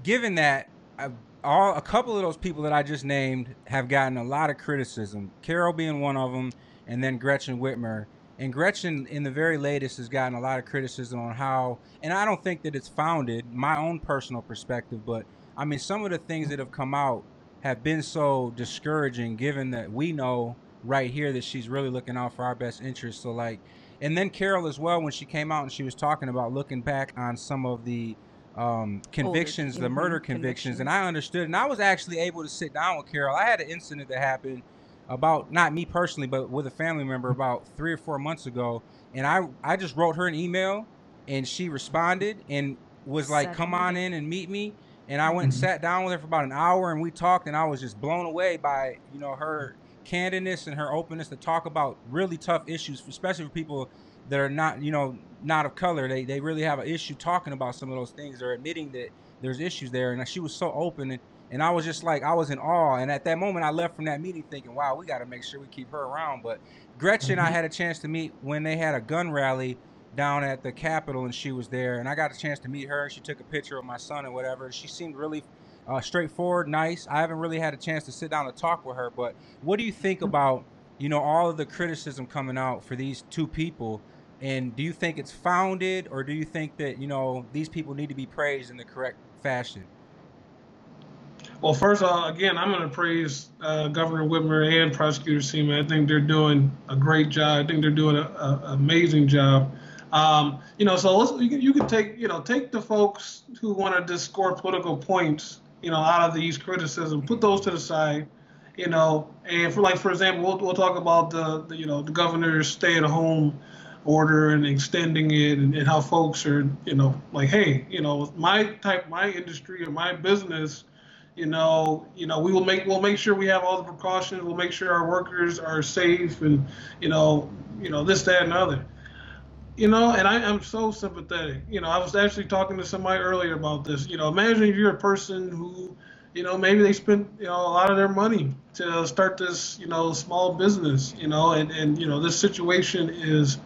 given that, I, all a couple of those people that I just named have gotten a lot of criticism. Carol being one of them, and then Gretchen Whitmer. And Gretchen, in the very latest, has gotten a lot of criticism on how, and I don't think that it's founded, my own personal perspective, but I mean, some of the things that have come out have been so discouraging, given that we know right here that she's really looking out for our best interests. So, like, and then Carol as well, when she came out and she was talking about looking back on some of the um, convictions, the murder convictions, convictions, and I understood, and I was actually able to sit down with Carol. I had an incident that happened about not me personally, but with a family member about three or four months ago, and I I just wrote her an email, and she responded and was like, "Come on in and meet me." And I went and mm-hmm. sat down with her for about an hour, and we talked, and I was just blown away by you know her candidness and her openness to talk about really tough issues, especially for people that are not you know not of color. They they really have an issue talking about some of those things or admitting that there's issues there. And she was so open, and, and I was just like I was in awe. And at that moment, I left from that meeting thinking, wow, we got to make sure we keep her around. But Gretchen, mm-hmm. I had a chance to meet when they had a gun rally down at the Capitol, and she was there, and I got a chance to meet her. She took a picture of my son and whatever. She seemed really uh, straightforward, nice. I haven't really had a chance to sit down and talk with her, but what do you think about you know all of the criticism coming out for these two people? And do you think it's founded, or do you think that you know these people need to be praised in the correct fashion? Well, first of all, again, I'm going to praise uh, Governor Whitmer and Prosecutor Siemon. I think they're doing a great job. I think they're doing an amazing job. Um, you know, so you, can, you can take, you know, take the folks who want to score political points, you know, out of these criticism, put those to the side, you know, and for like, for example, we'll, we'll talk about the, the you know, the governor's stay-at-home order and extending it and, and how folks are, you know, like, hey, you know, my type, my industry or my business, you know, you know, we will make we'll make sure we have all the precautions. We'll make sure our workers are safe and, you know, you know this, that, and other. You know, and I am so sympathetic. You know, I was actually talking to somebody earlier about this. You know, imagine if you're a person who, you know, maybe they spent you know a lot of their money to start this, you know, small business. You know, and and you know this situation is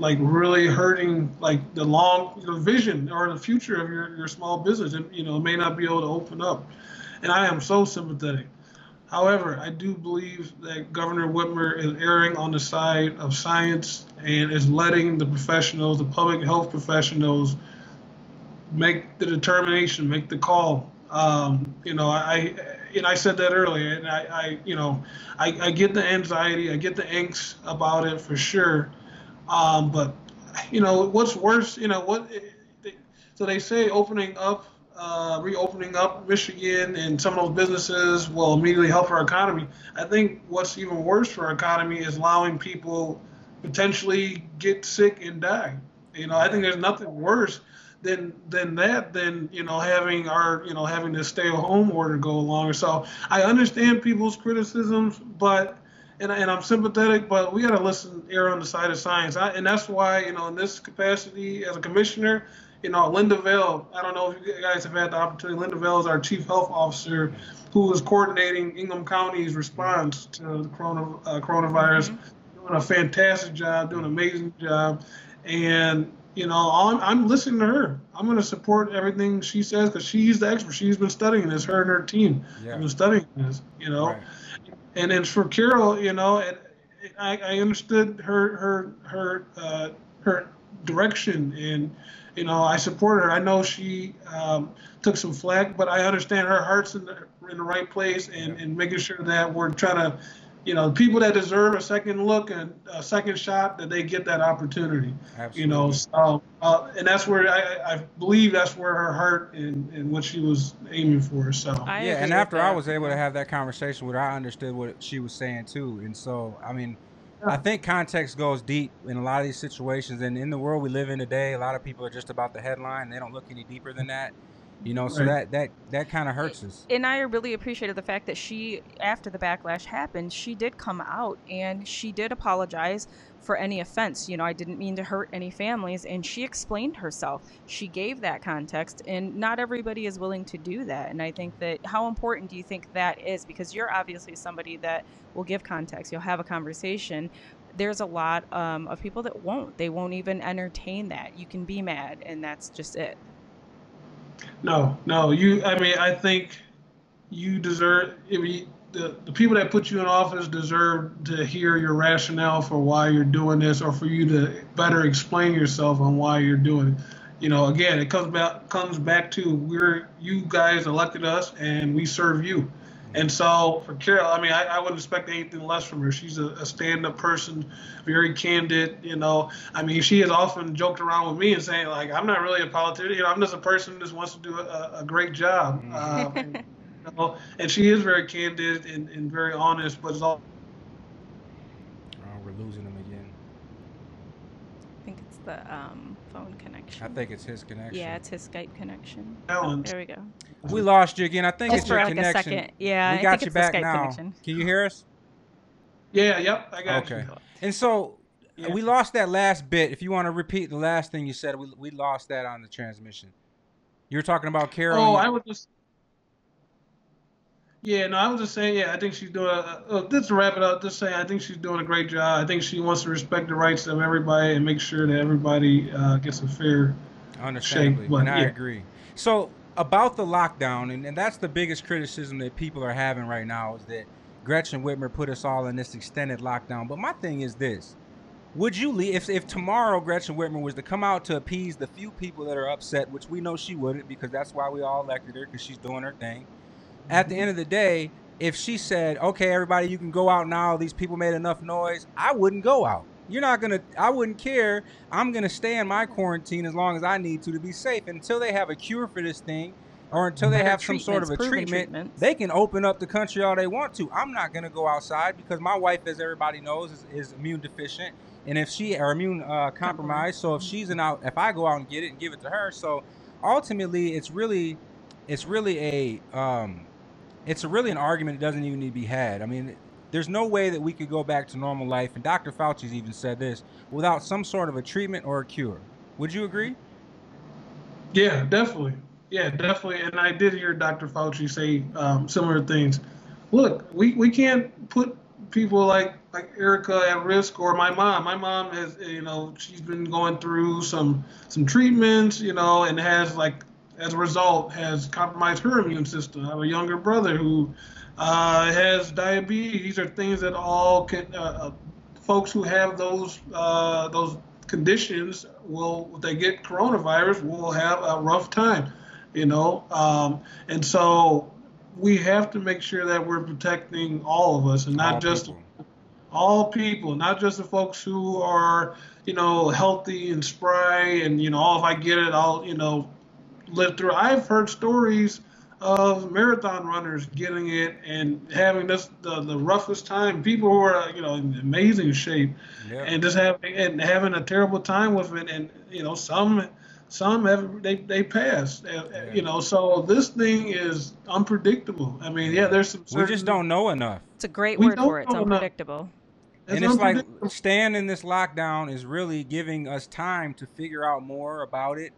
like really hurting like the long the vision or the future of your, your small business and you know may not be able to open up and i am so sympathetic however i do believe that governor whitmer is erring on the side of science and is letting the professionals the public health professionals make the determination make the call um, you know i and I said that earlier, and I, I you know, I, I get the anxiety, I get the angst about it for sure. Um, but you know, what's worse, you know, what? So they say opening up, uh, reopening up Michigan and some of those businesses will immediately help our economy. I think what's even worse for our economy is allowing people potentially get sick and die. You know, I think there's nothing worse than than that than you know having our you know having the stay at home order go along. So I understand people's criticisms, but and, and I'm sympathetic, but we got to listen, err on the side of science. I, and that's why, you know, in this capacity as a commissioner, you know, Linda Vail, I don't know if you guys have had the opportunity. Linda Vail is our chief health officer who is coordinating Ingham County's response to the corona, uh, coronavirus, mm-hmm. doing a fantastic job, doing an amazing job. And, you know, I'm, I'm listening to her. I'm going to support everything she says because she's the expert. She's been studying this, her and her team yeah. have been studying this, you know. Right and then for Carol, you know, it, I, I understood her her her uh, her direction and you know, I support her. I know she um, took some flack, but I understand her heart's in the, in the right place and, and making sure that we're trying to, you know, people that deserve a second look and a second shot, that they get that opportunity. Absolutely. You know, so, uh, and that's where I, I believe that's where her heart and, and what she was aiming for. So, I yeah, and with after I was able to have that conversation with her, I understood what she was saying too. And so, I mean, I think context goes deep in a lot of these situations. And in the world we live in today, a lot of people are just about the headline. They don't look any deeper than that. You know, so Right. that that that kind of hurts us. and I really appreciated the fact that she, after the backlash happened, she did come out and she did apologize for any offense. You know, I didn't mean to hurt any families, and she explained herself. She gave that context, and not everybody is willing to do that. And I think that how important do you think that is? Because you're obviously somebody that will give context. You'll have a conversation. There's a lot um, of people that won't. They won't even entertain that. You can be mad, and that's just it. No, no, you. I mean, I think you deserve. I mean, the the people that put you in office deserve to hear your rationale for why you're doing this, or for you to better explain yourself on why you're doing it. You know, again, it comes back comes back to we're you guys elected us, and we serve you. And so for Carol, I mean, I, I wouldn't expect anything less from her. She's a, a stand-up person, very candid. You know, I mean, she has often joked around with me and saying like, "I'm not really a politician. You know, I'm just a person who just wants to do a, a great job." Um, and, you know, and she is very candid and, and very honest, but it's all Oh, we're losing them again. I think it's the um, phone connection. I think it's his connection. Yeah, it's his Skype connection. Oh, there we go. we lost you again. I think Just it's for your like a connection. second. Yeah, we I got think you it's the back Skype now. connection. Can you hear us? Yeah, yep, I got Okay. you. And so Yeah. we lost that last bit. If you want to repeat the last thing you said, we, we lost that on the transmission. You were talking about Carol. Oh, I was just. Yeah, no, I was just saying. Yeah, I think she's doing. A, uh, just to wrap it up, just saying, I think she's doing a great job. I think she wants to respect the rights of everybody and make sure that everybody uh, gets a fair. Understandably, but and I yeah. agree. So about the lockdown, and, and that's the biggest criticism that people are having right now is that Gretchen Whitmer put us all in this extended lockdown. But my thing is this: Would you leave if if tomorrow Gretchen Whitmer was to come out to appease the few people that are upset, which we know she wouldn't because that's why we all elected her because she's doing her thing. At the end of the day, if she said, "Okay, everybody, you can go out now. These people made enough noise," I wouldn't go out. You're not gonna. I wouldn't care. I'm gonna stay in my quarantine as long as I need to to be safe until they have a cure for this thing, or until they have some sort of a treatment. They can open up the country all they want to. I'm not gonna go outside because my wife, as everybody knows, is, is immune deficient, and if she or immune uh, compromised. So if she's an out, if I go out and get it and give it to her, so ultimately it's really, it's really a, um, it's really an argument that doesn't even need to be had. I mean, there's no way that we could go back to normal life, and Dr. Fauci's even said this without some sort of a treatment or a cure. Would you agree? Yeah, definitely. Yeah, definitely. And I did hear Dr. Fauci say um, similar things. Look, we, we can't put people like like Erica at risk or my mom. My mom has you know she's been going through some some treatments you know and has like as a result has compromised her immune system. I have a younger brother who uh, has diabetes. These are things that all can uh, uh, folks who have those uh, those conditions will if they get coronavirus will have a rough time you know um, and so we have to make sure that we're protecting all of us and not All just people. all people not just the folks who are you know healthy and spry and you know oh if i get it i'll you know live through i've heard stories of marathon runners getting it and having this the, the roughest time people who are you know in amazing shape Yeah. and just having and having a terrible time with it and you know some some have they they pass uh, Yeah. you know so this thing is unpredictable i mean yeah there's some we just don't know enough. It's a great We word for it. It's know enough. unpredictable. and it's like unpredictable. staying in this lockdown is really giving us time to figure out more about it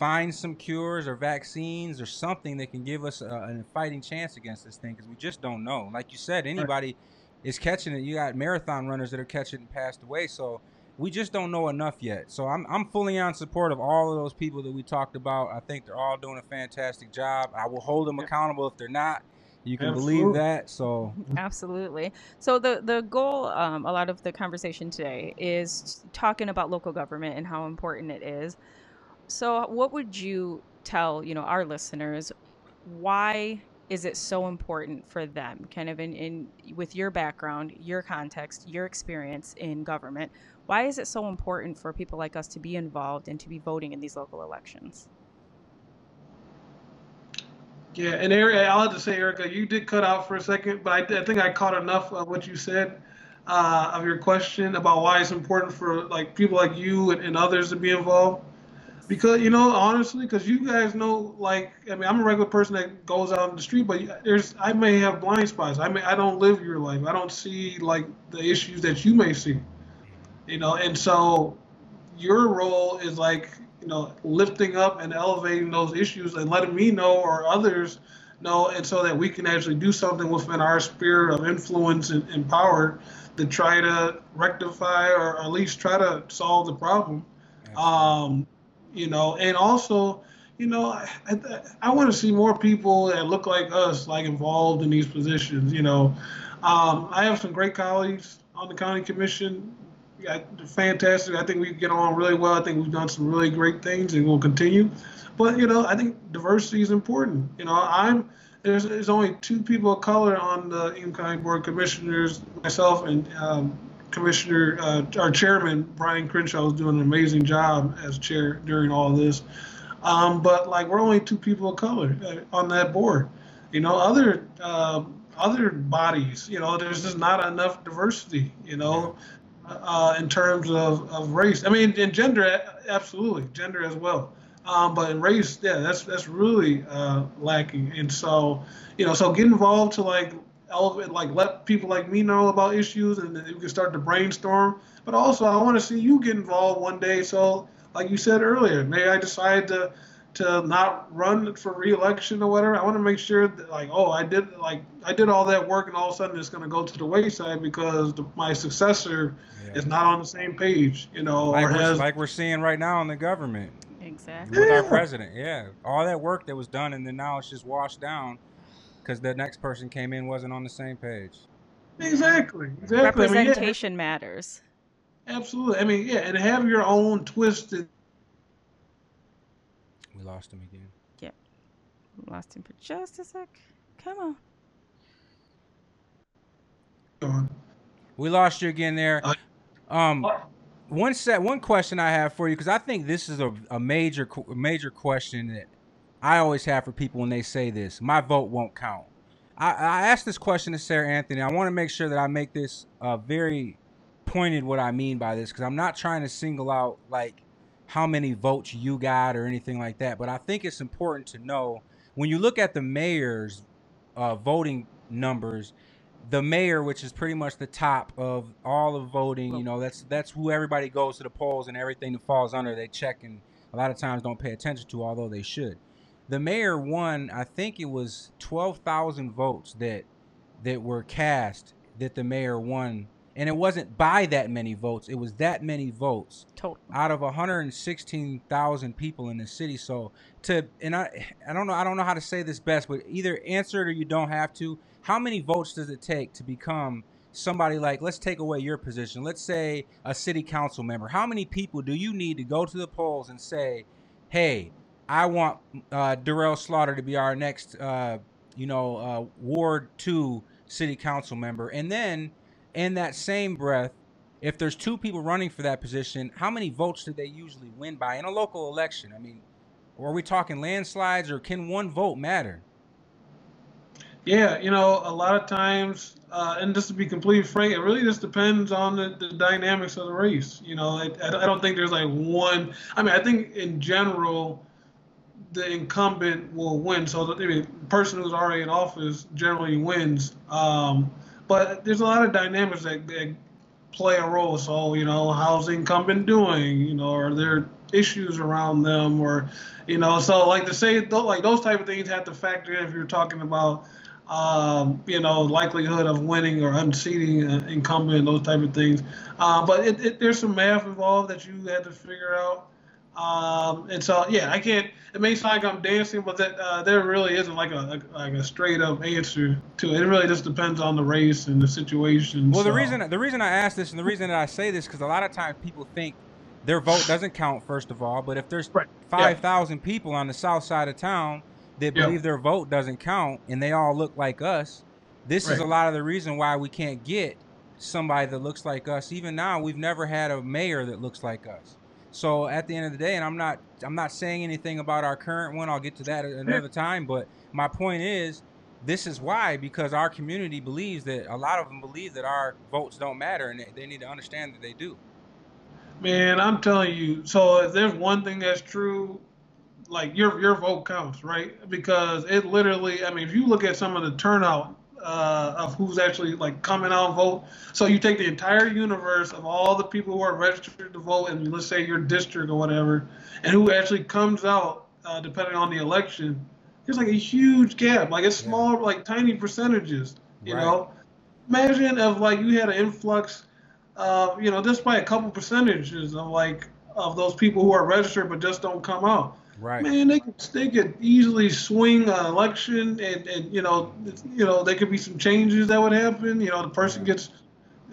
find some cures or vaccines or something that can give us a, a fighting chance against this thing because we just don't know. Like you said anybody is catching it. You got marathon runners that are catching it and passed away. So we just don't know enough yet. So I'm, I'm fully on support of all of those people that we talked about. I think they're all doing a fantastic job. I will hold them accountable if they're not. You can believe that. So Absolutely. So the the goal, um, a lot of the conversation today is talking about local government and how important it is. So, what would you tell you know our listeners? Why is it so important for them? Kind of in, in with your background, your context, your experience in government. Why is it so important for people like us to be involved and to be voting in these local elections? Yeah, and Erica, I'll have to say, Erica, you did cut out for a second, but I, I think I caught enough of what you said uh, of your question about why it's important for like people like you and, and others to be involved. Because you know, honestly, because you guys know, like, I mean, I'm a regular person that goes out on the street, but there's, I may have blind spots. I mean, I don't live your life. I don't see like the issues that you may see. You know, and so your role is like you know, lifting up and elevating those issues and letting me know or others know, and so that we can actually do something within our sphere of influence and, and power to try to rectify or at least try to solve the problem. Um, you know, and also, you know, I, I, I want to see more people that look like us, like involved in these positions. You know, um, I have some great colleagues on the county commission fantastic. I think we get on really well. I think we've done some really great things and we'll continue. But you know, I think diversity is important. You know, I'm there's, there's only two people of color on the Ingham County Board of Commissioners, myself and um, Commissioner, uh, our chairman Bryan Crenshaw is doing an amazing job as chair during all this. Um, but like we're only two people of color uh, on that board. You know, other uh, other bodies, you know, there's just not enough diversity. You know, uh, in terms of, of race. I mean, in gender, absolutely, gender as well. Um, but in race, yeah, that's that's really uh, lacking. And so, you know, so get involved to like elevate, like let people like me know about issues, and then you can start to brainstorm. But also, I want to see you get involved one day. So, like you said earlier, maybe I decide to to not run for reelection or whatever. I want to make sure that like, oh, I did like I did all that work, and all of a sudden it's going to go to the wayside because the, my successor yeah. is not on the same page, you know, like or we're, has like we're seeing right now in the government. Exactly. With yeah. our president, yeah, all that work that was done, and then now it's just washed down because the next person came in wasn't on the same page. Exactly. Exactly. Representation I mean, yeah. matters. Absolutely. I mean, yeah, and have your own twisted we lost him again. Yep. Lost him for just a sec. Come on. We lost you again there. Uh, um, one set, one question I have for you because I think this is a, a major, major question that I always have for people when they say this. My vote won't count. I, I asked this question to Sarah Anthony. I want to make sure that I make this uh, very pointed. What I mean by this, because I'm not trying to single out like how many votes you got or anything like that. But I think it's important to know when you look at the mayor's uh, voting numbers, the mayor, which is pretty much the top of all of voting, you know, that's that's who everybody goes to the polls and everything that falls under they check and a lot of times don't pay attention to, although they should. The mayor won, I think it was twelve thousand votes that that were cast that the mayor won and it wasn't by that many votes. It was that many votes Total. out of 116,000 people in the city. So to and I I don't know I don't know how to say this best, but either answer it or you don't have to. How many votes does it take to become somebody like let's take away your position. Let's say a city council member. How many people do you need to go to the polls and say, "Hey, I want uh, Derrell Slaughter to be our next, uh, you know, uh, Ward Two city council member," and then in that same breath, if there's two people running for that position, how many votes do they usually win by in a local election? I mean, are we talking landslides or can one vote matter? Yeah, you know, a lot of times, uh, and just to be completely frank, it really just depends on the, the dynamics of the race. You know, I, I don't think there's like one. I mean, I think in general, the incumbent will win. So the, the person who's already in office generally wins. Um, but there's a lot of dynamics that, that play a role. So, you know, how's the incumbent doing? You know, are there issues around them or, you know, so like to say, like those type of things have to factor in if you're talking about, um, you know, likelihood of winning or unseating an incumbent, those type of things. Uh, but it, it, there's some math involved that you had to figure out. Um, and so, yeah, I can't. It may sound like I'm dancing, but that uh, there really isn't like a, a, like a straight up answer to it. It really just depends on the race and the situation. Well, so. the reason the reason I ask this and the reason that I say this because a lot of times people think their vote doesn't count first of all. But if there's Right. Yeah. five thousand people on the south side of town that Yeah. believe their vote doesn't count and they all look like us, this is a lot of the reason why we can't get somebody that looks like us. Even now, we've never had a mayor that looks like us. So at the end of the day, and I'm not I'm not saying anything about our current one. I'll get to that another time. But my point is, this is why because our community believes that a lot of them believe that our votes don't matter, and they, need to understand that they do. Man, I'm telling you. So if there's one thing that's true, like your your vote counts, right? Because it literally, I mean, if you look at some of the turnout uh, of who's actually like coming out and vote, so you take the entire universe of all the people who are registered to vote, in, let's say your district or whatever, and who actually comes out, uh, depending on the election, there's like a huge gap. Like it's Yeah. small, like tiny percentages. You Right. know, imagine if like you had an influx uh, you know, just by a couple percentages of like of those people who are registered but just don't come out. Right. Man, they could they could easily swing an election, and and you know, you know, there could be some changes that would happen. You know, the person gets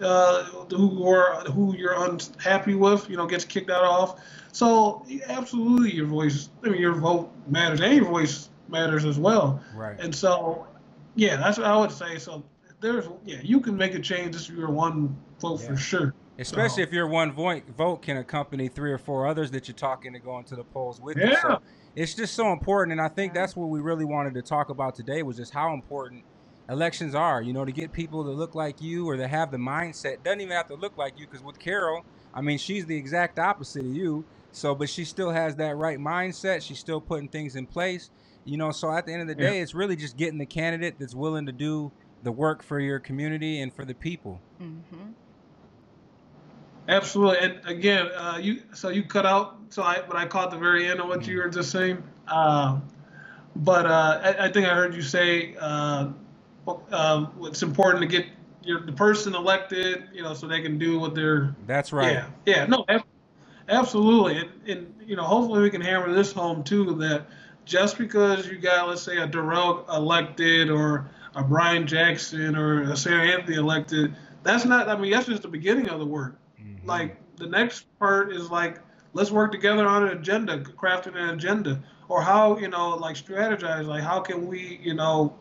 uh, who are who you're unhappy with, you know, gets kicked out of. So absolutely, your voice, I mean, your vote matters, and your voice matters as well. Right. And so, yeah, that's what I would say. So there's, yeah, you can make a change if you're one vote Yeah. for sure. Especially So- if your one vote vote can accompany three or four others that you're talking to go into the polls with you. Yeah. So it's just so important, and I think that's what we really wanted to talk about today was just how important elections are. You know, to get people to look like you or to have the mindset. Doesn't even have to look like you, because with Carol, I mean, she's the exact opposite of you. So, but she still has that right mindset. She's still putting things in place. You know, so at the end of the Yeah. day, it's really just getting the candidate that's willing to do the work for your community and for the people. Mm-hmm. Absolutely. And again, uh, you so you cut out. So I, but I caught the very end of what you were just saying. Um, but uh, I, I think I heard you say uh, um, it's important to get your the person elected, you know, so they can do what they're. That's right. Yeah. Yeah. No. Absolutely. And, and you know, hopefully we can hammer this home too that just because you got, let's say, a Derrell elected or a Brian Jackson or a Sarah Anthony elected, that's not. I mean, that's just the beginning of the work Mhm. like the next part is like let's work together on an agenda crafting an agenda. Or how you know like strategize like how can we you know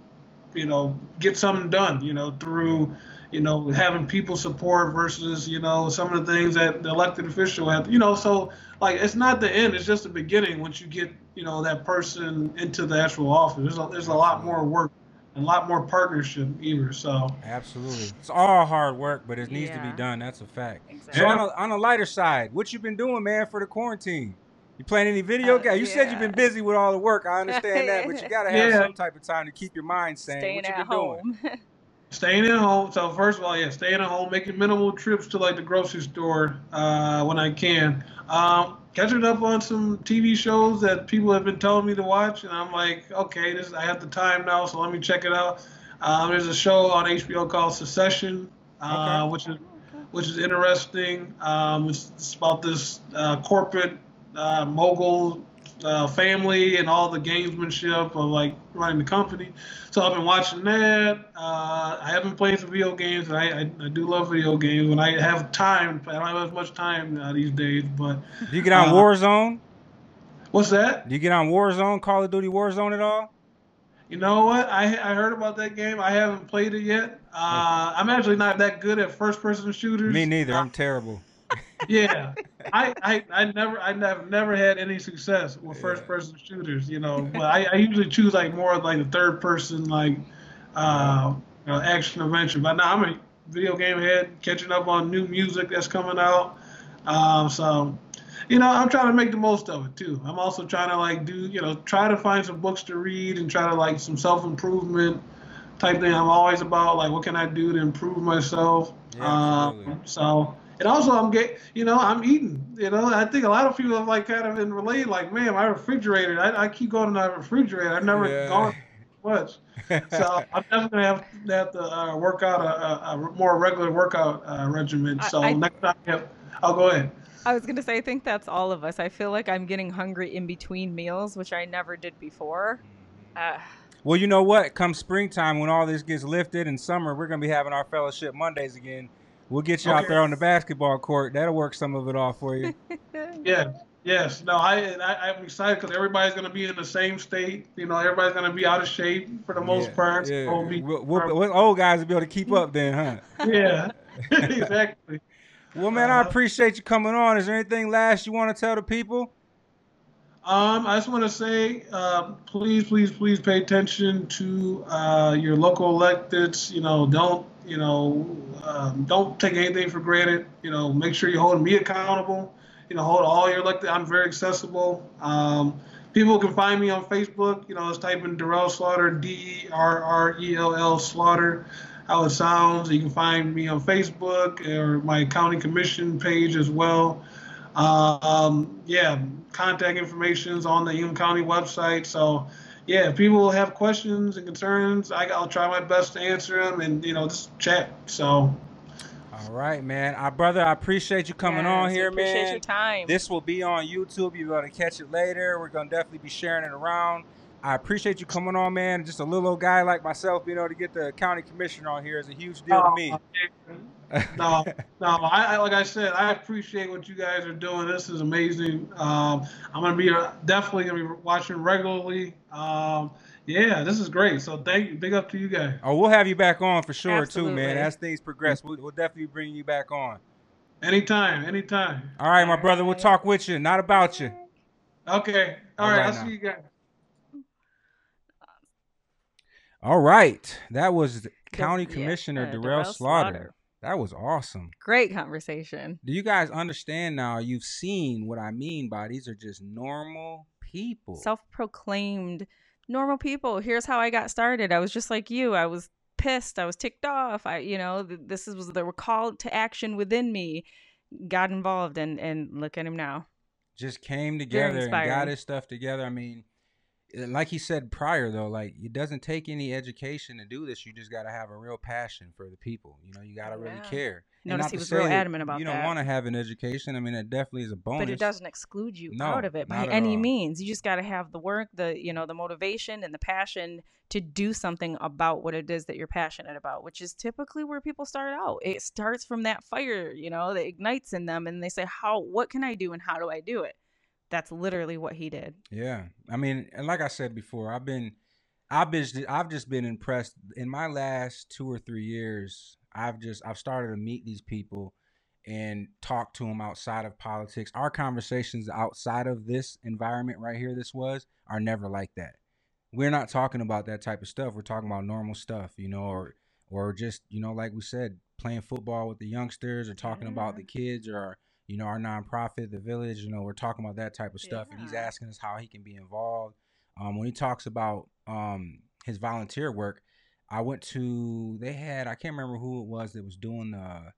you know get something done you know through you know having people support versus you know some of the things that the elected official have you know so like it's not the end it's just the beginning once you get you know that person into the actual office. There's a, there's a lot more work a lot more partnership either so Absolutely. It's all hard work, but it needs to be done. That's a fact. Exactly. So on a, on a lighter side, what you been doing, man, for the quarantine? You playing any video Uh, games? You said you've been busy with all the work. I understand that, but you gotta have Yeah. some type of time to keep your mind sane. Staying what you at been doing? home. Staying at home. So first of all, yeah, staying at home, making minimal trips to like the grocery store uh, when I can. Um, catching up on some TV shows that people have been telling me to watch, and I'm like, okay, this I have the time now, so let me check it out. Um, there's a show on HBO called Succession, uh, Okay. which is which is interesting. Um, it's, it's about this uh, corporate uh, mogul uh, family and all the gamesmanship of like running the company. So I've been watching that. Uh, I haven't played some video games, and I, I, I do love video games when I have time. I don't have as much time uh, these days, but Do you get on Uh, Warzone? what's that? Do you get on Warzone, Call of Duty Warzone at all? You know what? I I heard about that game. I haven't played it yet. Uh, I'm actually not that good at first-person shooters. Me neither. Uh, I'm terrible. Yeah, I, I I never I never never had any success with Yeah. first-person shooters. You know, but I, I usually choose like more of like the third-person like uh, you know, action adventure. But now I'm a video game head, catching up on new music that's coming out. Um, so, you know, I'm trying to make the most of it too. I'm also trying to like do, you know, try to find some books to read and try to like some self improvement type thing. I'm always about like what can I do to improve myself. Yeah, um, so, and also I'm get, you know, I'm eating. You know, I think a lot of people have like kind of been related. Like, man, my refrigerator. I, I keep going to my refrigerator. I've never Yeah. gone much. So I'm definitely gonna have, have to uh, work out a, a, a more regular workout uh, regimen. I- So I- next time, yep, I'll go ahead. I was gonna say, I think that's all of us. I feel like I'm getting hungry in between meals, which I never did before. Uh, Well, you know what? Come springtime, when all this gets lifted in summer, we're gonna be having our fellowship Mondays again. We'll get you out there on the basketball court. That'll work some of it off for you. Yeah. Yes. No. I, I I'm excited because everybody's gonna be in the same state. You know, everybody's gonna be out of shape for the most yeah, part. Yeah. So We'll, we'll, we'll- old guys will be able to keep up then, huh? yeah. exactly. Well, man, I Uh-huh. appreciate you coming on. Is there anything last you want to tell the people? Um, I just want to say, uh, please, please, please pay attention to uh, your local electeds. You know, don't, you know, um, don't take anything for granted. You know, make sure you hold me accountable. You know, hold all your elected. I'm very accessible. Um, people can find me on Facebook. You know, just type in Derrell Slaughter, D E R R E L L Slaughter, how it sounds. You can find me on Facebook or my county commission page as well. Um, yeah, contact information is on the Yuma County website. So, yeah, if people have questions and concerns, I, I'll try my best to answer them and, you know, just chat. So, All right, man. Our brother, I appreciate you coming on here, appreciate man. your time. This will be on YouTube. You'll be able to catch it later. We're gonna definitely be sharing it around. I appreciate you coming on, man. Just a little old guy like myself, you know, to get the county commissioner on here is a huge deal to me. No, no, I, I like I said, I appreciate what you guys are doing. This is amazing. Um, I'm gonna be uh, definitely gonna be watching regularly. Um, yeah, this is great. So thank you. Big up to you guys. Oh, we'll have you back on for sure too, man. As things progress, we'll, we'll definitely bring you back on. Anytime, anytime. All right, my brother. We'll talk with you, not about you. Okay. All All right. right I'll now. see you guys. All right, that was County yeah, Commissioner uh, Derrell Derrell Slaughter. Slaughter. That was awesome. Great conversation. Do you guys understand now? You've seen what I mean by these are just normal people. Self-proclaimed normal people. Here's how I got started. I was just like you. I was pissed. I was ticked off. I, you know, this is, was the call to action within me. Got involved, and and look at him now. just came together and got his stuff together. I mean, like he said prior though, like it doesn't take any education to do this. You just got to have a real passion for the people. You know, you got to really Yeah. care. Notice not he was real adamant about You don't want to have an education. I mean, it definitely is a bonus. but it doesn't exclude you No, out of it by any all. means you just got to have the work the you know the motivation and the passion to do something about what it is that you're passionate about which is typically where people start out it starts from that fire you know that ignites in them and they say how what can i do and how do i do it that's literally what he did Yeah, I mean, and like I said before, I've been, I've been, I've just been impressed in my last two or three years. I've just, I've started to meet these people and talk to them outside of politics. Our conversations outside of this environment right here, this was, are never like that. We're not talking about that type of stuff. We're talking about normal stuff, you know, or, or just, you know, like we said, playing football with the youngsters, or talking about the kids, or you know, our nonprofit, the village, you know, we're talking about that type of stuff. And he's asking us how he can be involved. Um, when he talks about um, his volunteer work, I went to, they had, I can't remember who it was that was doing the,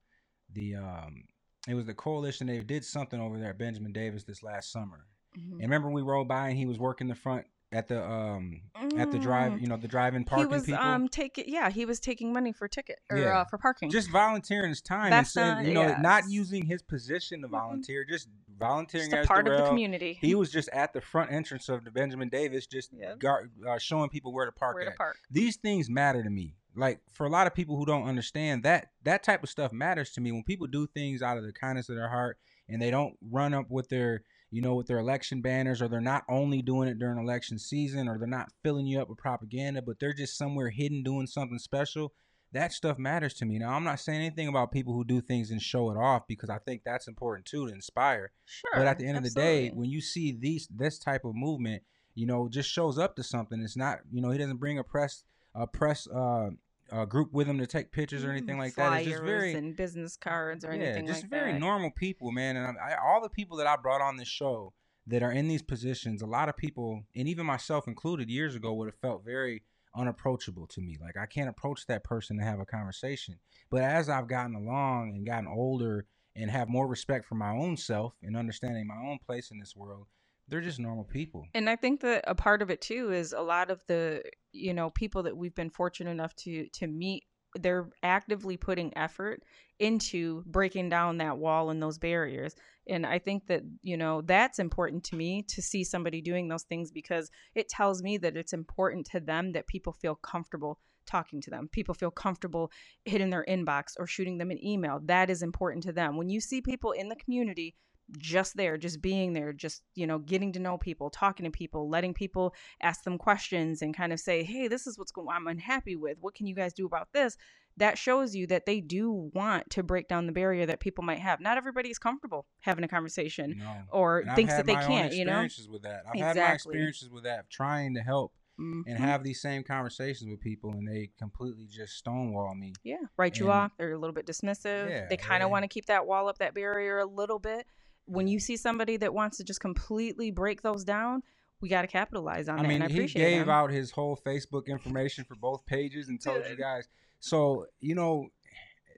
the, um, it was the coalition. They did something over there at Benjamin Davis this last summer. And remember we rode by and he was working the front at the, um, at the drive, Mm. you know, the drive-in he parking was people. um taking yeah he was taking money for ticket or Yeah. uh, for parking just volunteering his time That's saying, not- you know, not using his position to volunteer, just volunteering just a as part of the community He was just at the front entrance of the Benjamin Davis, just Yep. uh, showing people where to park where to park These things matter to me. Like for a lot of people who don't understand that that type of stuff matters to me. When people do things out of the kindness of their heart and they don't run up with their you know with their election banners or they're not only doing it during election season or they're not filling you up with propaganda but they're just somewhere hidden doing something special that stuff matters to me. Now i'm not saying anything about people who do things and show it off because i think that's important too to inspire. Sure but at the end of the day, when you see these this type of movement, you know, just shows up to something. It's not, you know, he doesn't bring a press a press uh, uh group with them to take pictures or anything like that. It's just Flyers very and business cards or yeah, anything just like very that. normal people, man. And I, I, all the people that I brought on this show that are in these positions, a lot of people, and even myself included, years ago would have felt very unapproachable to me. Like I can't approach that person to have a conversation. But as I've gotten along and gotten older and have more respect for my own self and understanding my own place in this world, they're just normal people. And I think that a part of it too is a lot of the you know people that we've been fortunate enough to to meet. They're actively putting effort into breaking down that wall and those barriers. And I think that you know that's important to me to see somebody doing those things because it tells me that it's important to them that people feel comfortable talking to them. People feel comfortable hitting their inbox or shooting them an email. That is important to them. When you see people in the community just there, just being there, just, you know, getting to know people, talking to people, letting people ask them questions and kind of say, hey, this is what's going on, I'm unhappy with. What can you guys do about this? That shows you that they do want to break down the barrier that people might have. Not everybody is comfortable having a conversation No. or And thinks that they can't, you know? experiences with that. I've had my experiences with that, trying to help and Mhm. have these same conversations with people, and they completely just stonewall me. Yeah, write you And- off. They're a little bit dismissive. Yeah, they kind of want to keep that wall up, that barrier a little bit. When you see somebody that wants to just completely break those down, we got to capitalize on it. I that. mean, and I he gave him. out his whole Facebook information for both pages and told you guys. So, you know,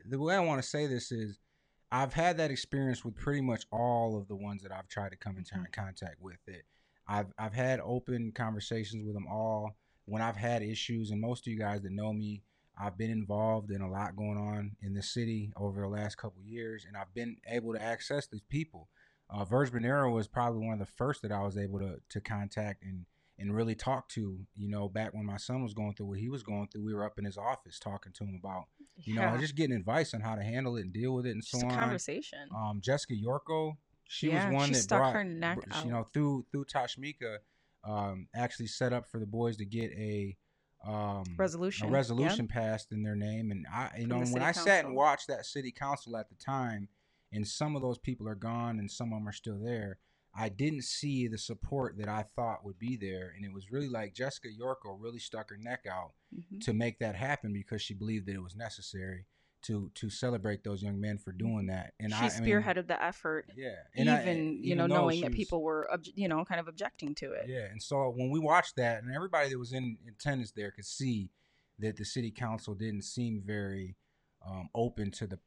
the way I want to say this is I've had that experience with pretty much all of the ones that I've tried to come into Mm-hmm. contact with. It, I've I've had open conversations with them all when I've had issues, and most of you guys that know me, I've been involved in a lot going on in the city over the last couple years, and I've been able to access these people. Uh, Virg Bernero was probably one of the first that I was able to to contact and and really talk to. You know, back when my son was going through what he was going through, we were up in his office talking to him about you know just getting advice on how to handle it and deal with it and so just on. conversation. Um, Jessica Yorko, she Yeah, was one she that stuck brought her neck out. you know through through Tashmika, um, actually set up for the boys to get a um Resolution, a yep. resolution passed in their name and I you From know when I sat and watched that city council at the time and some of those people are gone and some of them are still there I didn't see the support that I thought would be there and it was really like Jessica Yorko really stuck her neck out Mhm. to make that happen because she believed that it was necessary to to celebrate those young men for doing that and Mm-hmm. she I, I mean, spearheaded the effort, yeah even, and I- you know knowing that was- people were you know kind of objecting to it. yeah, and so when we watched that, and everybody that was in attendance there could see that the city council didn't seem very um, open to the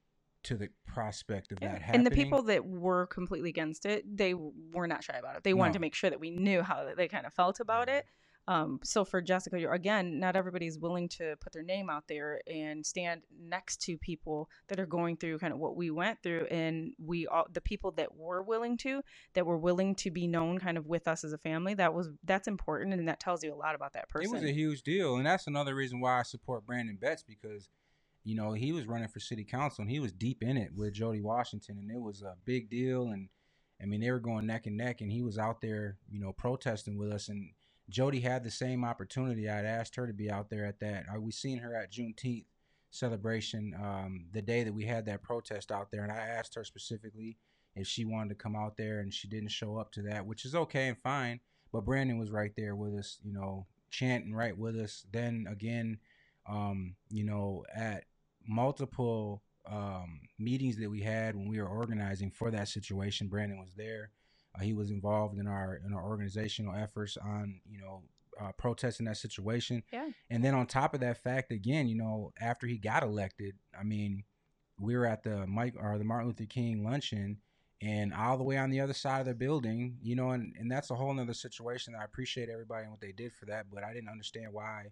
to the prospect of Yeah. that happening. And the people that were completely against it, they were not shy about it. They wanted to make sure that we knew how they kind of felt about it. Um, so for Jessica, you're, again, not everybody's willing to put their name out there and stand next to people that are going through kind of what we went through. And we all, the people that were willing to, that were willing to be known kind of with us as a family, that was that's important, and that tells you a lot about that person. It was a huge deal, and that's another reason why I support Brandon Betts because, you know, he was running for city council and he was deep in it with Jody Washington, and it was a big deal. And I mean, they were going neck and neck, and he was out there, you know, protesting with us. And Jody had the same opportunity. I'd asked her to be out there at that. Uh, we seen her at Juneteenth celebration um, the day that we had that protest out there, and I asked her specifically if she wanted to come out there, and she didn't show up to that, which is okay and fine. But Brandon was right there with us, you know, chanting right with us. Then again, um, you know, at multiple um, meetings that we had when we were organizing for that situation, Brandon was there. Uh, he was involved in our in our organizational efforts on you know uh, protesting that situation. Yeah. And then on top of that fact, again, you know, after he got elected, I mean, we were at the Mike or the Martin Luther King luncheon, and all the way on the other side of the building, you know, and, and that's a whole nother situation. I appreciate everybody and what they did for that, but I didn't understand why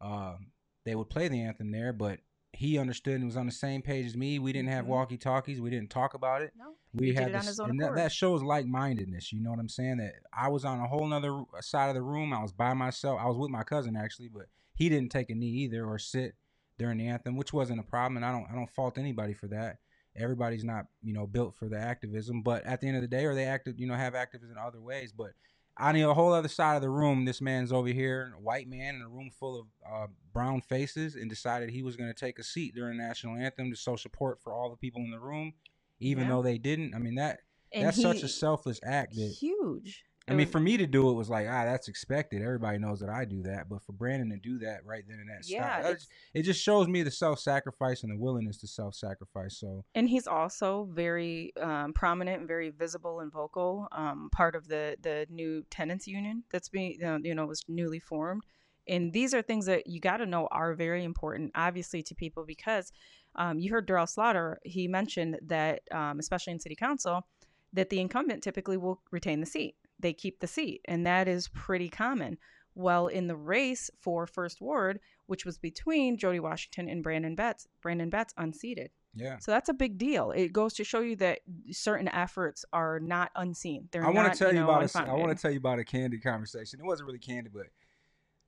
um, they would play the anthem there. But he understood and was on the same page as me. We didn't have Mhm. walkie talkies. We didn't talk about it. no, We he did had this, his own and that, that shows like mindedness. You know what I'm saying? That I was on a whole nother side of the room. I was by myself. I was with my cousin actually, but he didn't take a knee either or sit during the anthem, which wasn't a problem. And I don't I don't fault anybody for that. Everybody's not you know built for the activism, but at the end of the day, or they active you know have activism in other ways. But on the whole other side of the room, this man's over here, a white man in a room full of uh, brown faces, and decided he was going to take a seat during the national anthem to show support for all the people in the room, even Yeah. though they didn't. I mean that And that's such a selfless act that huge. I mean for me to do it was like ah that's expected. Everybody knows that I do that, but for Brandon to do that right then and that Yeah, stop, that's- it just shows me the self-sacrifice and the willingness to self-sacrifice. So and he's also very um, prominent and very visible and vocal um, part of the the new tenants union that's being uh, you know was newly formed and these are things that you got to know are very important obviously to people because um, you heard Derrell Slaughter he mentioned that um, especially in city council that the incumbent typically will retain the seat they keep the seat and that is pretty common well in the race for first ward which was between Jody Washington and Brandon Betts Brandon Betts unseated yeah. so that's a big deal. It goes to show you that certain efforts are not unseen. They're I want to tell you know, about a, I want to tell you about a candy conversation. It wasn't really candy, but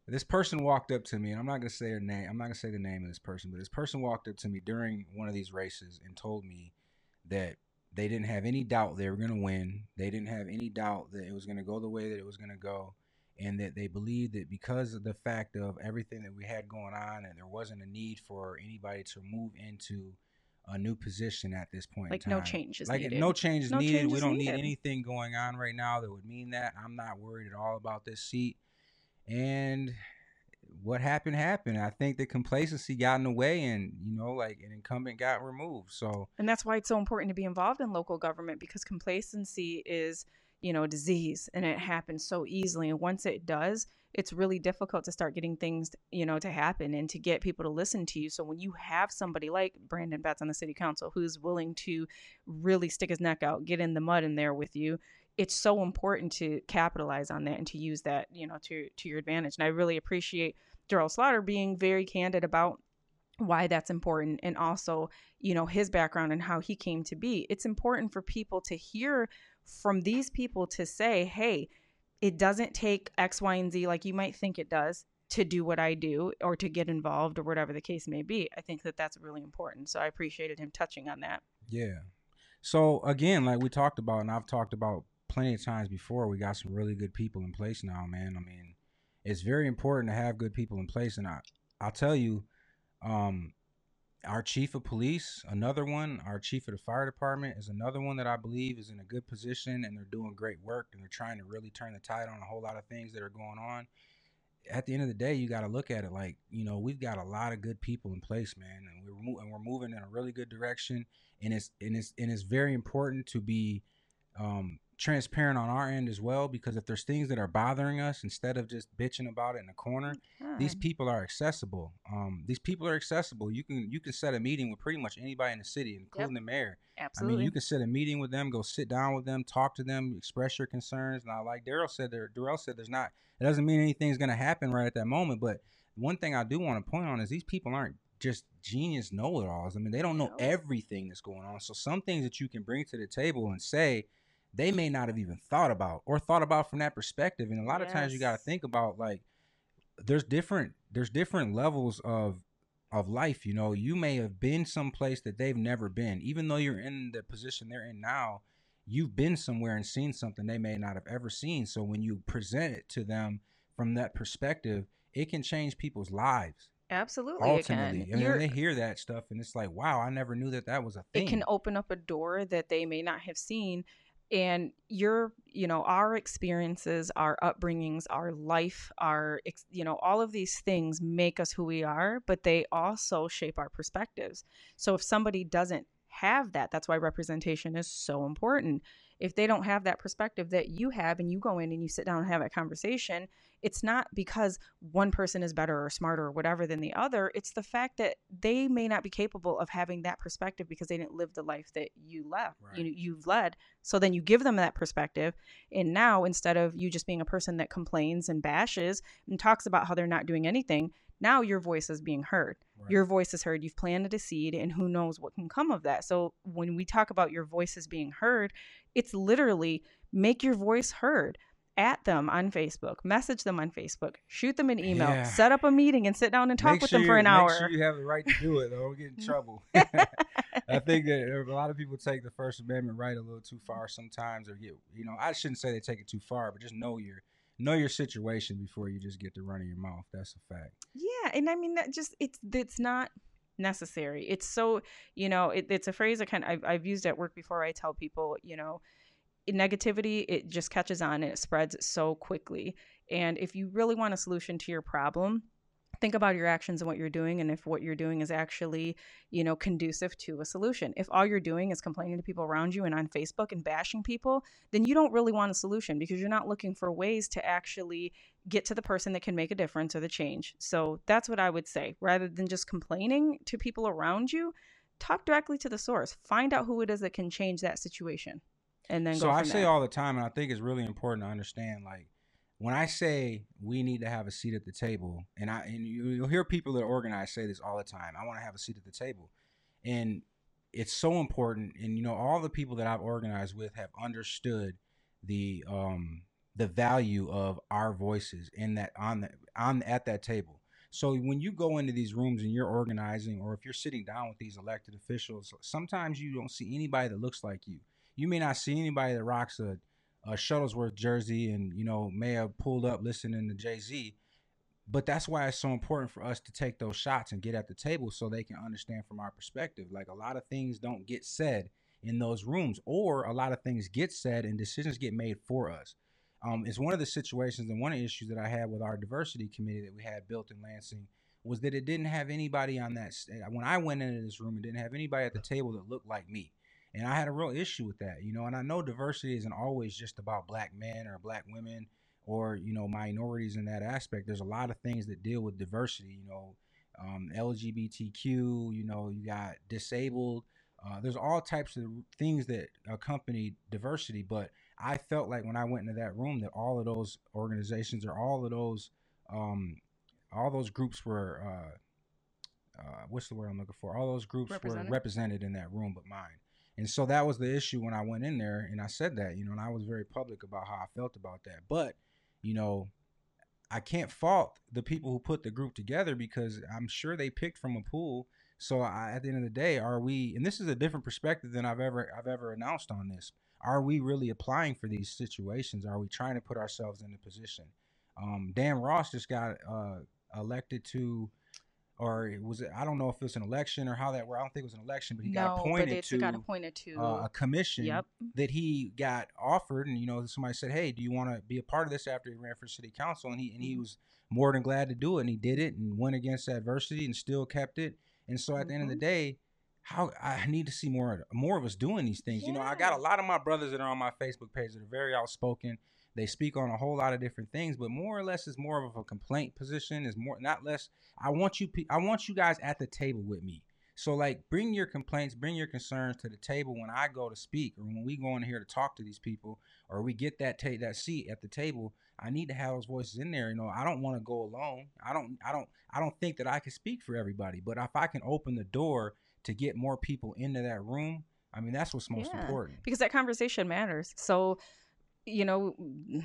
this person walked up to me, and I'm not gonna say her name. I'm not gonna say the name of this person, but this person walked up to me during one of these races and told me that they didn't have any doubt they were going to win. They didn't have any doubt that it was going to go the way that it was going to go. And that they believed that because of the fact of everything that we had going on, and there wasn't a need for anybody to move into a new position at this point. Like in no change is like needed. no change is No needed. change we is don't need needed. anything going on right now that would mean that. I'm not worried at all about this seat. And what happened happened. I think the complacency got in the way, and you know, like an incumbent got removed. So And that's why it's so important to be involved in local government because complacency is, you know, a disease and it happens so easily. And once it does, it's really difficult to start getting things, you know, to happen and to get people to listen to you. So when you have somebody like Brandon Betts on the city council who's willing to really stick his neck out, get in the mud in there with you, it's so important to capitalize on that and to use that, you know, to to your advantage. And I really appreciate Derrell Slaughter being very candid about why that's important and also you know his background and how he came to be it's important for people to hear from these people to say hey it doesn't take x y and z like you might think it does to do what i do or to get involved or whatever the case may be i think that that's really important so i appreciated him touching on that Yeah. So again, like we talked about, and I've talked about plenty of times before, we got some really good people in place now, man. I mean, it's very important to have good people in place, and I, I'll tell you, um, our chief of police, another one, our chief of the fire department is another one that I believe is in a good position, and they're doing great work, and they're trying to really turn the tide on a whole lot of things that are going on. At the end of the day, you got to look at it like you know we've got a lot of good people in place, man, and we're mo- and we're moving in a really good direction and it's and it's and it's very important to be um, transparent on our end as well because if there's things that are bothering us instead of just bitching about it in the corner these people are accessible um, these people are accessible you can you can set a meeting with pretty much anybody in the city including the mayor absolutely I mean, you can set a meeting with them, go sit down with them, talk to them, express your concerns. Now, like Derrell said, there, Derrell said, there's not. It doesn't mean anything's going to happen right at that moment. But one thing I do want to point on is these people aren't just genius know-it-alls. I mean, they don't know No. everything that's going on. So some things that you can bring to the table and say, they may not have even thought about or thought about from that perspective. And a lot of times you got to think about like there's different there's different levels of of life you know? You may have been someplace that they've never been. Even though you're in the position they're in now you've been somewhere and seen something they may not have ever seen. So when you present it to them from that perspective it can change people's lives. Absolutely ultimately it I mean, they hear that stuff and it's like wow i never knew that that was a thing it can open up a door that they may not have seen and your you know our experiences our upbringings our life our you know all of these things make us who we are but they also shape our perspectives. So if somebody doesn't have that that's why representation is so important if they don't have that perspective that you have and you go in and you sit down and have that conversation it's not because one person is better or smarter or whatever than the other. It's the fact that they may not be capable of having that perspective because they didn't live the life that you left you Right. you've led. So then you give them that perspective. And now instead of you just being a person that complains and bashes and talks about how they're not doing anything now your voice is being heard Right. your voice is heard you've planted a seed and who knows what can come of that so when we talk about your voices being heard it's literally make your voice heard at them on facebook message them on facebook shoot them an email Yeah. set up a meeting and sit down and talk Make with sure them for you- an hour Make sure you have the right to do it. Though. Don't get in trouble. I think that a lot of people take the First Amendment right a little too far sometimes, or get you know. I shouldn't say they take it too far, but just know your know your situation before you just get to running your mouth. That's a fact. Yeah, and I mean that just it's it's not necessary. It's so you know it, it's a phrase I kind of I've, I've used at work before. I tell people you know negativity it just catches on and it spreads so quickly. And if you really want a solution to your problem, think about your actions and what you're doing and if what you're doing is actually you know conducive to a solution. If all you're doing is complaining to people around you and on facebook and bashing people then you don't really want a solution because you're not looking for ways to actually get to the person that can make a difference or the change. So that's what i would say. Rather than just complaining to people around you talk directly to the source. Find out who it is that can change that situation and then so go I say all the time, and I think it's really important to understand, like when I say we need to have a seat at the table, and I and you, you'll hear people that are organized say this all the time. I want to have a seat at the table, and it's so important. And you know, all the people that I've organized with have understood the um the value of our voices in that on the on at that table. So when you go into these rooms and you're organizing, or if you're sitting down with these elected officials, sometimes you don't see anybody that looks like you. You may not see anybody that rocks a, a Shuttlesworth jersey and you know may have pulled up listening to Jay Z. But that's why it's so important for us to take those shots and get at the table so they can understand from our perspective. Like a lot of things don't get said in those rooms, or a lot of things get said and decisions get made for us um, it's one of the situations and one of the issues that I had with our diversity committee that we had built in Lansing was that it didn't have anybody on that. When I went into this room, it didn't have anybody at the table that looked like me. And I had a real issue with that, you know. And I know diversity isn't always just about black men or black women or, you know, minorities in that aspect. There's a lot of things that deal with diversity, you know, um, LGBTQ, you know, you got disabled. Uh, there's all types of things that accompany diversity, but I felt like when I went into that room that all of those organizations or all of those um, all those groups were uh, uh, what's the word I'm looking for? All those groups were represented in that room, but mine. And so that was the issue when I went in there, and I said that, you know, and I was very public about how I felt about that. But, you know, I can't fault the people who put the group together because I'm sure they picked from a pool. So I, at the end of the day, are we? And this is a different perspective than I've ever I've ever announced on this are we really applying for these situations? Are we trying to put ourselves in a position? Um, Dan Ross just got uh, elected to, or was it? I don't know if it was an election or how that. Where I don't think it was an election, but he no, got appointed but to got appointed to uh, a commission yep. that he got offered, and you know somebody said, "Hey, do you want to be a part of this?" After he ran for city council, and he and he mm-hmm. was more than glad to do it, and he did it and went against adversity and still kept it. And so at mm-hmm. the end of the mm-hmm. day, how I need to see more more of us doing these things. Yeah. You know, I got a lot of my brothers that are on my Facebook page that are very outspoken. They speak on a whole lot of different things, but more or less is more of a complaint position. Is more not less. I want you. I want you guys at the table with me. So like, bring your complaints, bring your concerns to the table when I go to speak, or when we go in here to talk to these people, or we get that ta- that seat at the table. I need to have those voices in there. You know, I don't want to go alone. I don't. I don't. I don't think that I can speak for everybody. But if I can open the door to get more people into that room, I mean, that's what's most yeah, important. Because that conversation matters. So, you know,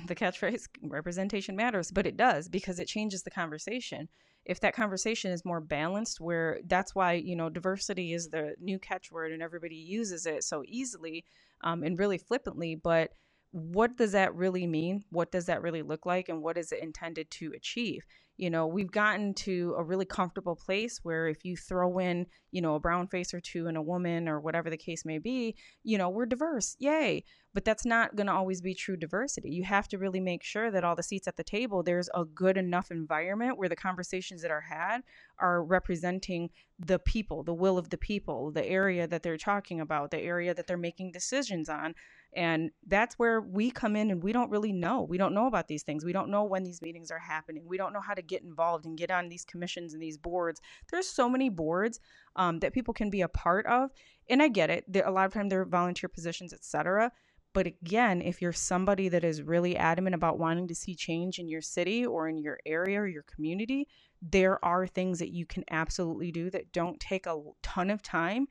the catchphrase representation matters, but it does because it changes the conversation. If that conversation is more balanced, where that's why, you know, diversity is the new catchword and everybody uses it so easily um, and really flippantly, but what does that really mean? What does that really look like? And what is it intended to achieve? You know we've gotten to a really comfortable place where if you throw in you know a brown face or two and a woman or whatever the case may be you know we're diverse yay. But that's not going to always be true diversity. You have to really make sure that all the seats at the table there's a good enough environment where the conversations that are had are representing the people the will of the people the area that they're talking about the area that they're making decisions on and that's where we come in and we don't really know. We don't know about these things. We don't know when these meetings are happening. We don't know how to get involved and get on these commissions and these boards. There's so many boards um, that people can be a part of. And I get it. A lot of time they're volunteer positions, etc. But again, if you're somebody that is really adamant about wanting to see change in your city or in your area or your community, there are things that you can absolutely do that don't take a ton of time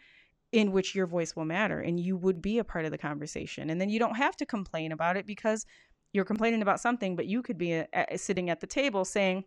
in which your voice will matter and you would be a part of the conversation. And then you don't have to complain about it because you're complaining about something, but you could be a, a, sitting at the table saying,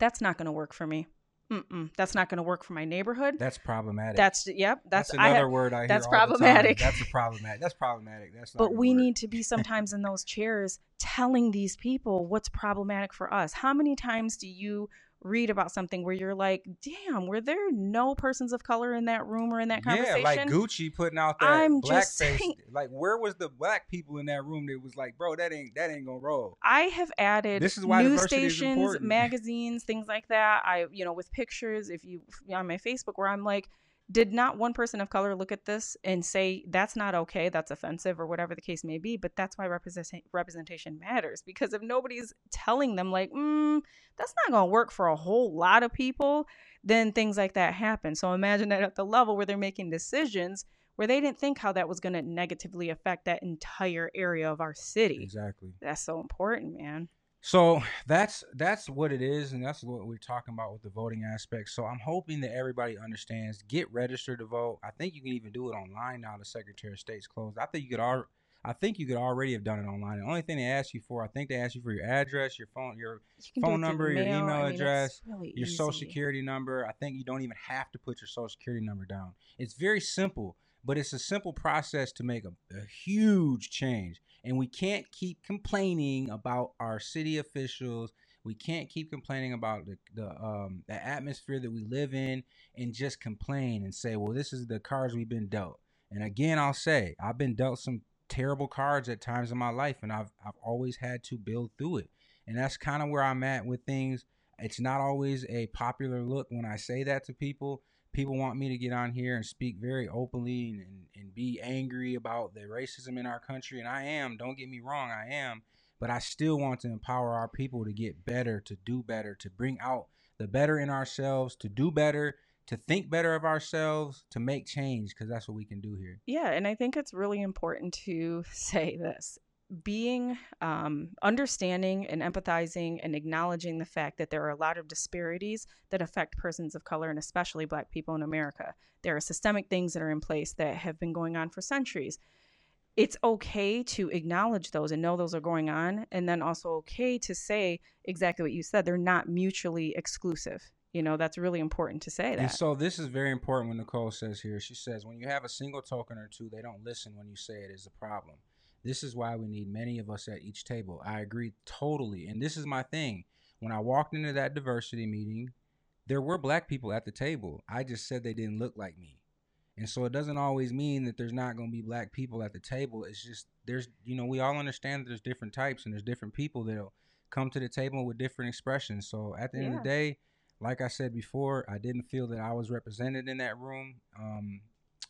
that's not going to work for me. Mm-mm, that's not going to work for my neighborhood. That's problematic. That's yep. That's, that's another have, word I hear. That's problematic. That's a problematic. That's problematic. That's. but we need to be sometimes in those chairs telling these people what's problematic for us. How many times do you read about something where you're like, damn, were there no persons of color in that room or in that conversation? Yeah, like Gucci putting out that I'm black face. Saying, like, where was the black people in that room that was like, bro, that ain't that ain't gonna roll. I have added this is why news stations, magazines, things like that. I, you know, with pictures, if you on my Facebook, where I'm like did not one person of color look at this and say that's not okay, that's offensive, or whatever the case may be? But that's why representation representation matters because if nobody's telling them like, mm, that's not going to work for a whole lot of people, then things like that happen. So imagine that at the level where they're making decisions where they didn't think how that was going to negatively affect that entire area of our city. Exactly. That's so important, man. So that's that's what it is, and that's what we're talking about with the voting aspect. So I'm hoping that everybody understands. Get registered to vote. I think you can even do it online now. The Secretary of State's closed. I think you could. Al- I think you could already have done it online. The only thing they ask you for, I think they ask you for your address, your phone, your You can do it phone number, your email I mean, address, really your social security number. I think you don't even have to put your social security number down. It's very simple, but it's a simple process to make a, a huge change. And we can't keep complaining about our city officials. We can't keep complaining about the the um the atmosphere that we live in and just complain and say, well, this is the cards we've been dealt. And again, I'll say I've been dealt some terrible cards at times in my life, and I've I've always had to build through it. And that's kind of where I'm at with things. It's not always a popular look when I say that to people. People want me to get on here and speak very openly and, and, be angry about the racism in our country. And I am, don't get me wrong, I am. But I still want to empower our people to get better, to do better, to bring out the better in ourselves, to do better, to think better of ourselves, to make change, because that's what we can do here. Yeah, and I think it's really important to say this. Being um, understanding and empathizing and acknowledging the fact that there are a lot of disparities that affect persons of color and especially black people in America. There are systemic things that are in place that have been going on for centuries. It's okay to acknowledge those and know those are going on, and then also okay to say exactly what you said. They're not mutually exclusive. You know, that's really important to say that. And so this is very important when Nicole says here. She says, when you have a single token or two, they don't listen when you say it is a problem. This is why we need many of us at each table. I agree totally. And this is my thing. When I walked into that diversity meeting, there were black people at the table. I just said they didn't look like me. And so it doesn't always mean that there's not going to be black people at the table. It's just there's you know we all understand that there's different types and there's different people that'll come to the table with different expressions. So at the end of the day, like I said before, I didn't feel that I was represented in that room. Um,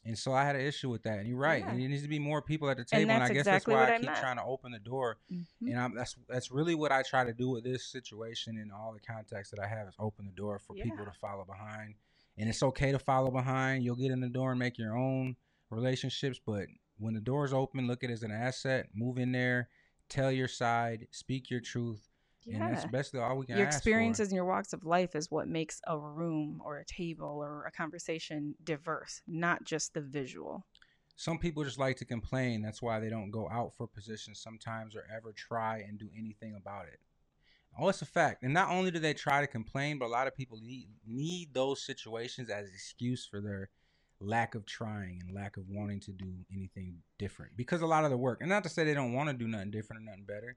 and so I had an issue with that. And you're right. Yeah. And there needs to be more people at the table. And, that's I guess exactly that's why I I keep trying to open the door. Mhm. And I'm, that's that's really what I try to do with this situation and all the contacts that I have is open the door for people to follow behind. And it's okay to follow behind. You'll get in the door and make your own relationships, but when the door's open, look at it as an asset. Move in there, tell your side, speak your truth, and that's Yeah. basically all we can your experiences and your walks of life is what makes a room or a table or a conversation diverse, not just the visual. Some people just like to complain. That's why they don't go out for positions sometimes or ever try and do anything about it. Oh, it's a fact. And not only do they try to complain, but a lot of people need need those situations as excuse for their lack of trying and lack of wanting to do anything different. Because a lot of the work, and not to say they don't want to do nothing different or nothing better,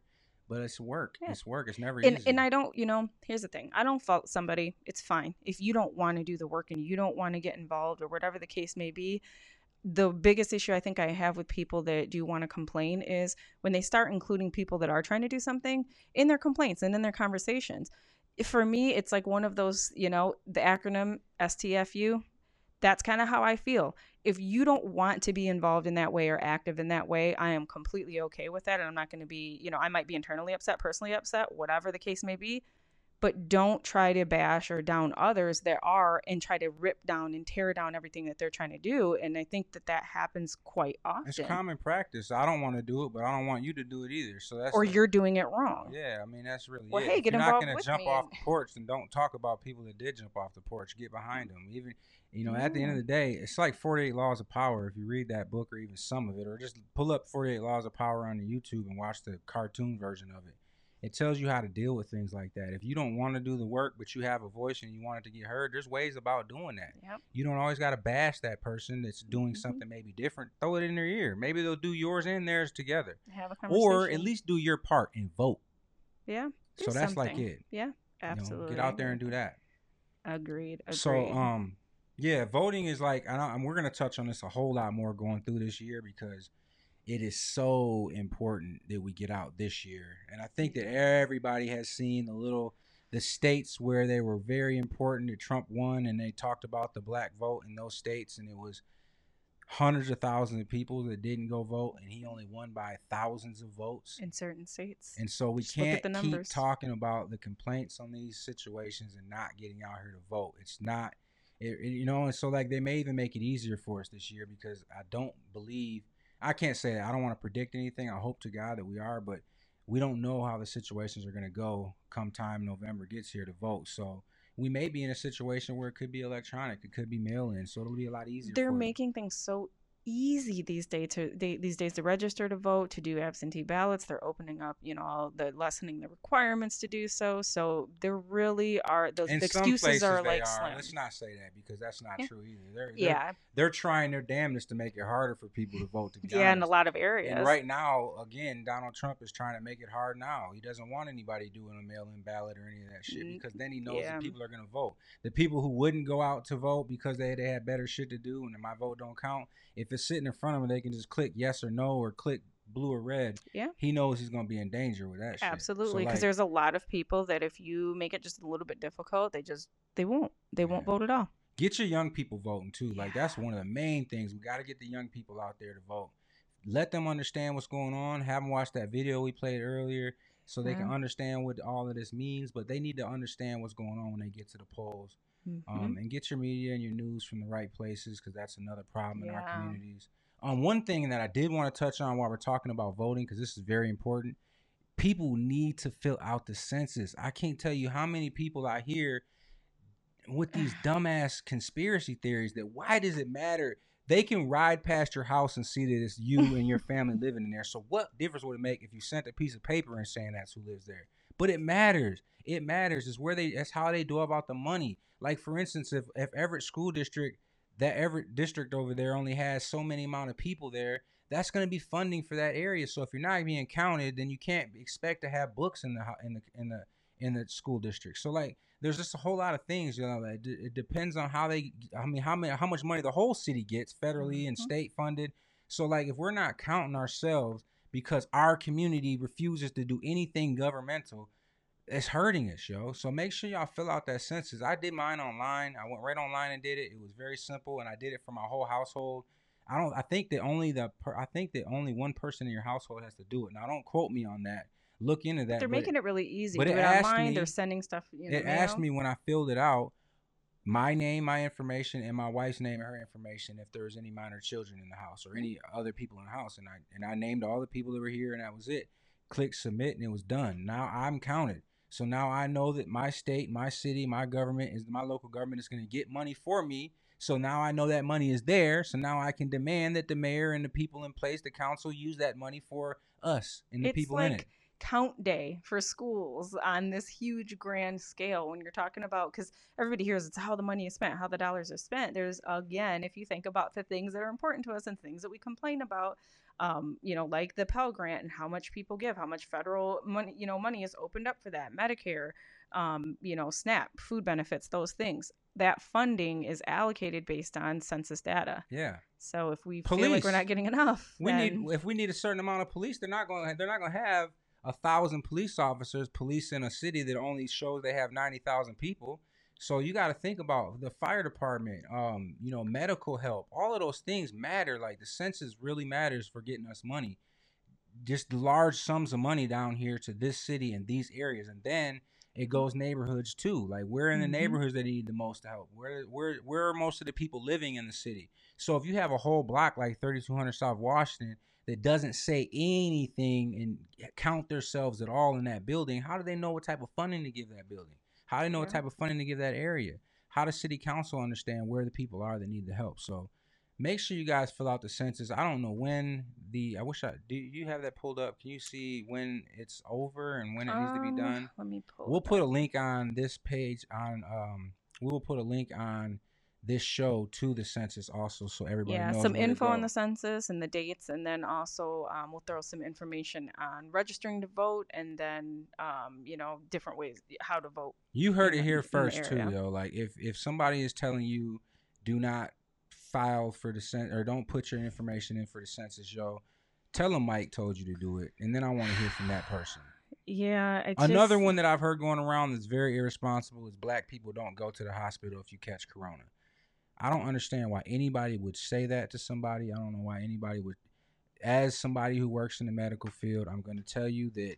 but it's work. Yeah. It's work. It's never And easy. and I don't, you know, here's the thing. I don't fault somebody. It's fine. If you don't want to do the work and you don't want to get involved or whatever the case may be, the biggest issue I think I have with people that do want to complain is when they start including people that are trying to do something in their complaints and in their conversations. For me, it's like one of those, you know, the acronym STFU. That's kind of how I feel. If you don't want to be involved in that way or active in that way, I am completely okay with that. And I'm not going to be, you know, I might be internally upset, personally upset, whatever the case may be. But don't try to bash or down others that are and try to rip down and tear down everything that they're trying to do. And I think that that happens quite often. it's common practice. I don't want to do it, but I don't want you to do it either. So that's or the- you're doing it wrong. Yeah, I mean that's really Well, it. hey, If get you're not gonna with jump me off and- the porch, then don't talk about people that did jump off the porch. Get behind them. Even you know, at the end of the day, it's like Forty Eight Laws of Power. If you read that book or even some of it, or just pull up Forty Eight Laws of Power on YouTube and watch the cartoon version of it. It tells you how to deal with things like that. If you don't want to do the work, but you have a voice and you want it to get heard, there's ways about doing that. Yep. You don't always got to bash that person that's doing Mhm. something maybe different. Throw it in their ear. Maybe they'll do yours and theirs together, Have a conversation. or at least do your part and vote. yeah. So that's like it. Yeah, You know, absolutely. get out there and do that. Agreed. Agreed. So, um, yeah, voting is like, I and we're gonna touch on this a whole lot more going through this year because it is so important that we get out this year. And I think that mm-hmm. everybody has seen the little, the states where they were very important that Trump won, and they talked about the black vote in those states, and it was hundreds of thousands of people that didn't go vote, and he only won by thousands of votes. in certain states. And so we Just can't the keep talking about the complaints on these situations and not getting out here to vote. It's not, it, it- you know, and so like they may even make it easier for us this year because I don't believe, I can't say I don't want to predict anything. I hope to God that we are, but we don't know how the situations are going to go come time November gets here to vote. So we may be in a situation where it could be electronic, it could be mail in, so it'll be a lot easier. They're making things so easy these days to they, these days to register to vote to do absentee ballots they're opening up you know all the lessening the requirements to do so so there really are those In excuses are like are. Let's not say that because that's not Yeah. true either. They're, they're, yeah they're trying their damnedest to make it harder for people to vote. To be yeah in a lot of areas And right now, again, Donald Trump is trying to make it hard now. He doesn't want anybody doing a mail-in ballot or any of that shit because then he knows yeah. that people are going to vote. The people who wouldn't go out to vote because they, they had better shit to do and my vote don't count, if it's sitting in front of them, they can just click yes or no or click blue or red. Yeah. He knows he's going to be in danger with that absolutely because like, there's a lot of people that if you make it just a little bit difficult they just they won't they won't vote at all get your young people voting too. Like that's one of the main things. We got to get the young people out there to vote. Let them understand what's going on. Have them watch that video we played earlier, so they can Mhm. understand what all of this means. But they need to understand what's going on when they get to the polls. Mhm. Um, and get your media and your news from the right places because that's another problem in our communities. Um, one thing that I did want to touch on while we're talking about voting because this is very important. People need to fill out the census. I can't tell you how many people I hear with these dumbass conspiracy theories that why does it matter? They can ride past your house and see that it's you and your family living in there. So what difference would it make if you sent a piece of paper and saying that's who lives there? But it matters. It matters. It's where they. That's how they do about the money. Like for instance, if if Everett School District, that Everett district over there only has so many amount of people there, that's going to be funding for that area. So if you're not being counted, then you can't expect to have books in the in the in the in the school district. So like there's just a whole lot of things, you know, that d- it depends on how they I mean how many how much money the whole city gets federally and Mhm. state funded. So like if we're not counting ourselves because our community refuses to do anything governmental, it's hurting us, yo. So make sure y'all fill out that census. I did mine online. I went right online and did it. It was very simple, and I did it for my whole household. I don't. I think that only the. Per, I think that only one person in your household has to do it. Now, don't quote me on that. Look into that. they're making it really easy but do it it asked online me- they're sending stuff in the it asked me when I filled it out, my name, my information, and my wife's name and her information. If there was any minor children in the house or any other people in the house, and I and I named all the people that were here, and that was it. Click submit, and it was done. Now I'm counted. So now I know that my state, my city, my government is my local government is going to get money for me. So now I know that money is there. So now I can demand that the mayor and the people in place, the council, use that money for us and the it's people like in it. count day for schools on this huge grand scale when you're talking about because everybody hears it's how the money is spent how the dollars are spent there's again if you think about the things that are important to us and things that we complain about um, you know like the pell grant and how much people give how much federal money you know money is opened up for that medicare um, you know snap food benefits those things that funding is allocated based on census data Yeah. so if we feel like Police. we're not getting enough We then- need if we need a certain amount of police, they're not going they're not going to have a thousand police officers policing a city that only shows they have ninety thousand people. So you got to think about the fire department, um, you know, medical help. All of those things matter. Like the census really matters for getting us money. Just large sums of money down here to this city and these areas, and then it goes neighborhoods too. Like we're in the Mhm. neighborhoods that need the most help. Where where where are most of the people living in the city? So if you have a whole block like 3200 South Washington that doesn't say anything and count themselves at all in that building, how do they know what type of funding to give that building? How do they know what type of funding to give that area? How does city council understand where the people are that need the help? So make sure you guys fill out the census. I don't know when the I wish I do you have that pulled up? Can you see when it's over and when it needs to be Um, done? let me pull We'll put a link on this page on um we will put a link on this show to the census also so everybody yeah some info on the census and the dates and then also um, we'll throw some information on registering to vote and then um, you know different ways how to vote You heard it the- here first too, yo. Like if if somebody is telling you do not file for the cen or don't put your information in for the census, yo, tell them Mike told you to do it, and then I want to hear from that person. yeah it's Another just- one that I've heard going around that's very irresponsible is black people don't go to the hospital if you catch corona. I don't understand why anybody would say that to somebody. I don't know why anybody would. As somebody who works in the medical field, I'm going to tell you that